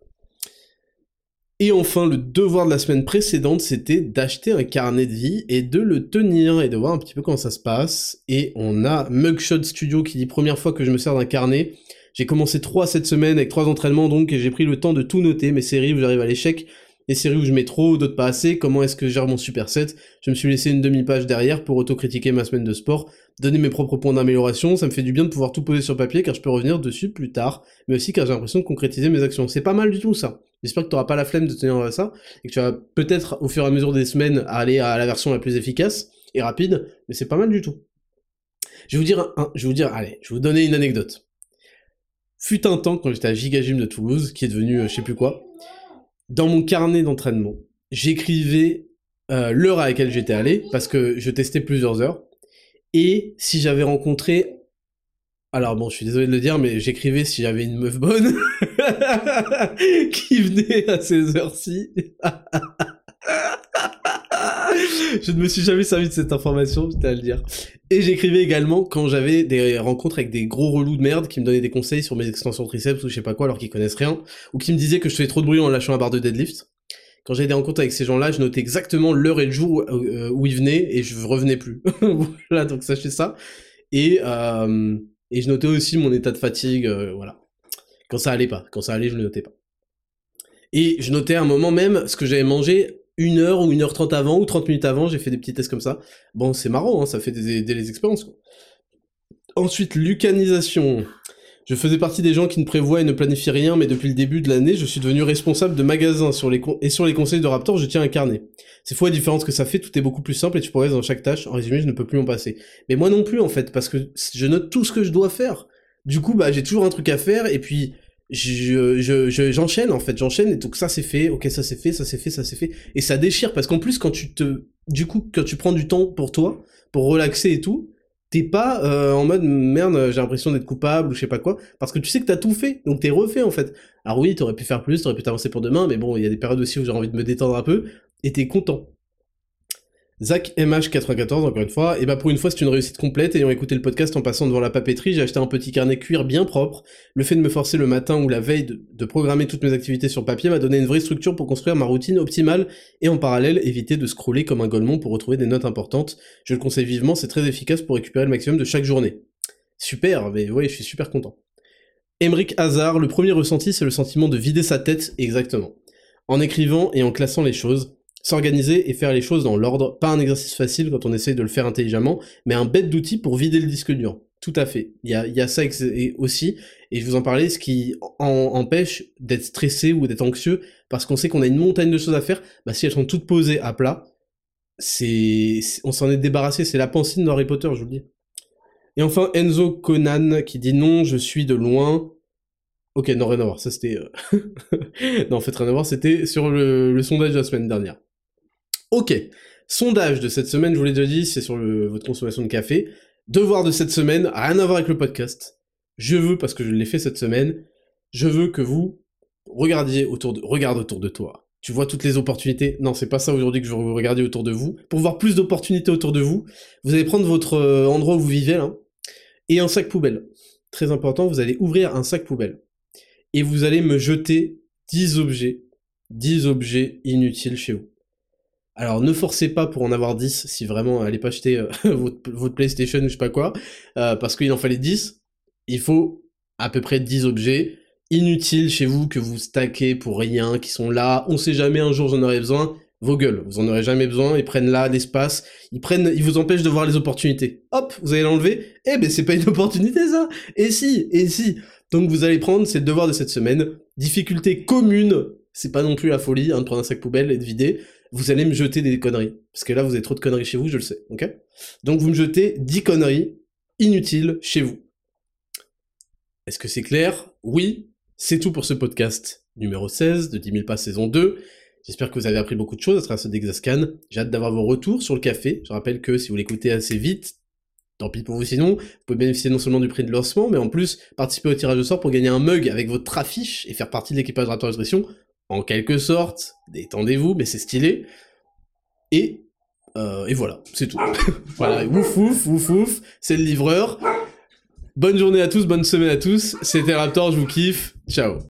Et enfin, le devoir de la semaine précédente, c'était d'acheter un carnet de vie et de le tenir et de voir un petit peu comment ça se passe. Et on a Mugshot Studio qui dit première fois que je me sers d'un carnet. J'ai commencé trois cette semaine avec trois entraînements donc j'ai pris le temps de tout noter, mes séries où j'arrive à l'échec, les séries où je mets trop, d'autres pas assez, comment est-ce que je gère mon super set. Je me suis laissé une demi-page derrière pour autocritiquer ma semaine de sport, donner mes propres points d'amélioration, ça me fait du bien de pouvoir tout poser sur papier car je peux revenir dessus plus tard, mais aussi car j'ai l'impression de concrétiser mes actions. C'est pas mal du tout ça. J'espère que tu n'auras pas la flemme de tenir ça, et que tu vas peut-être au fur et à mesure des semaines aller à la version la plus efficace et rapide, mais c'est pas mal du tout. Je vais vous dire, un, je vais vous dire, allez, je vais vous donner une anecdote fut un temps quand j'étais à Gigagym de Toulouse, qui est devenu euh, je sais plus quoi, dans mon carnet d'entraînement, j'écrivais euh, l'heure à laquelle j'étais allé, parce que je testais plusieurs heures, et si j'avais rencontré... Alors bon, je suis désolé de le dire, mais j'écrivais si j'avais une meuf bonne qui venait à ces heures-ci. je ne me suis jamais servi de cette information, j'étais à le dire. Et j'écrivais également quand j'avais des rencontres avec des gros relous de merde qui me donnaient des conseils sur mes extensions triceps ou je sais pas quoi alors qu'ils connaissent rien, ou qui me disaient que je faisais trop de bruit en lâchant la barre de deadlift. Quand j'avais des rencontres avec ces gens-là, je notais exactement l'heure et le jour euh, où, ils venaient et je revenais plus. voilà, donc sachez ça. Et, euh, et je notais aussi mon état de fatigue, euh, voilà. Quand ça allait pas, quand ça allait, je le notais pas. Et je notais à un moment même ce que j'avais mangé une heure ou une heure trente avant ou 30 minutes avant, j'ai fait des petits tests comme ça. Bon, c'est marrant, hein, ça fait des, des, expériences. Ensuite, lucanisation. Je faisais partie des gens qui ne prévoient et ne planifient rien, mais depuis le début de l'année, je suis devenu responsable de magasin sur les et sur les conseils de Raptor, je tiens un carnet. C'est fou la différence que ça fait, tout est beaucoup plus simple et tu progresses dans chaque tâche. En résumé, je ne peux plus m'en passer. Mais moi non plus, en fait, parce que je note tout ce que je dois faire. Du coup, bah, j'ai toujours un truc à faire, et puis, je, je, j'enchaîne en fait, j'enchaîne et donc ça c'est fait, ok ça c'est fait, ça c'est fait, ça c'est fait, et ça déchire parce qu'en plus quand tu te, du coup quand tu prends du temps pour toi, pour relaxer et tout, t'es pas euh, en mode merde j'ai l'impression d'être coupable ou je sais pas quoi, parce que tu sais que t'as tout fait, donc t'es refait en fait. Alors oui t'aurais pu faire plus, t'aurais pu t'avancer pour demain, mais bon il y a des périodes aussi où j'ai envie de me détendre un peu, et t'es content. Zach MH94, encore une fois, et bah pour une fois c'est une réussite complète, ayant écouté le podcast en passant devant la papeterie, j'ai acheté un petit carnet cuir bien propre, le fait de me forcer le matin ou la veille de, programmer toutes mes activités sur papier m'a donné une vraie structure pour construire ma routine optimale, et en parallèle éviter de scroller comme un golemon pour retrouver des notes importantes, je le conseille vivement, c'est très efficace pour récupérer le maximum de chaque journée. Super, mais ouais, je suis super content. Emric Hazard, le premier ressenti c'est le sentiment de vider sa tête, exactement. En écrivant et en classant les choses, S'organiser et faire les choses dans l'ordre, pas un exercice facile quand on essaye de le faire intelligemment, mais un bête d'outil pour vider le disque dur. Tout à fait. Il y a, ça aussi, et je vous en parlais, ce qui empêche d'être stressé ou d'être anxieux, parce qu'on sait qu'on a une montagne de choses à faire, bah si elles sont toutes posées à plat, c'est, on s'en est débarrassé, c'est la pensée de Harry Potter, je vous le dis. Et enfin, Enzo Conan qui dit non, je suis de loin. Ok, non, rien à voir, ça c'était... Euh, non, en fait, rien à voir, c'était sur le sondage de la semaine dernière. Ok, sondage de cette semaine, je vous l'ai déjà dit, c'est sur votre consommation de café. Devoir de cette semaine, rien à voir avec le podcast. Je veux, parce que je l'ai fait cette semaine, je veux que vous regardiez autour de, regarde autour de toi. Tu vois toutes les opportunités? Non, c'est pas ça aujourd'hui que je veux vous regarder autour de vous. Pour voir plus d'opportunités autour de vous, vous allez prendre votre euh, endroit où vous vivez, là, et un sac poubelle. Très important, vous allez ouvrir un sac poubelle. Et vous allez me jeter 10 objets, 10 objets inutiles chez vous. Alors ne forcez pas pour en avoir 10 si vraiment allez pas acheter euh, votre, PlayStation ou je sais pas quoi, euh, parce qu'il en fallait 10. Il faut à peu près 10 objets inutiles chez vous que vous stackez pour rien, qui sont là, on sait jamais un jour j'en aurai besoin. Vos gueules, vous en aurez jamais besoin, ils prennent là l'espace, ils prennent, ils vous empêchent de voir les opportunités. Hop, vous allez l'enlever, eh ben c'est pas une opportunité ça. Et si, et si. Donc vous allez prendre, c'est le devoir de cette semaine, difficulté commune, c'est pas non plus la folie hein, de prendre un sac poubelle et de vider, vous allez me jeter des conneries. Parce que là, vous avez trop de conneries chez vous, je le sais, Donc vous me jetez 10 conneries inutiles chez vous. Est-ce que c'est clair? Oui, c'est tout pour ce podcast numéro 16 de 10 000 pas saison 2. J'espère que vous avez appris beaucoup de choses à travers ce Dexascan. J'ai hâte d'avoir vos retours sur le café. Je rappelle que si vous l'écoutez assez vite, tant pis pour vous sinon, vous pouvez bénéficier non seulement du prix de lancement, mais en plus participer au tirage au sort pour gagner un mug avec votre affiche et faire partie de l'équipage Raptor Nutrition en quelque sorte, détendez-vous, mais c'est stylé. Et, euh, et voilà, c'est tout. voilà, ouf ouf, ouf ouf, c'est le livreur. Bonne journée à tous, bonne semaine à tous, c'était Raptor, je vous kiffe, ciao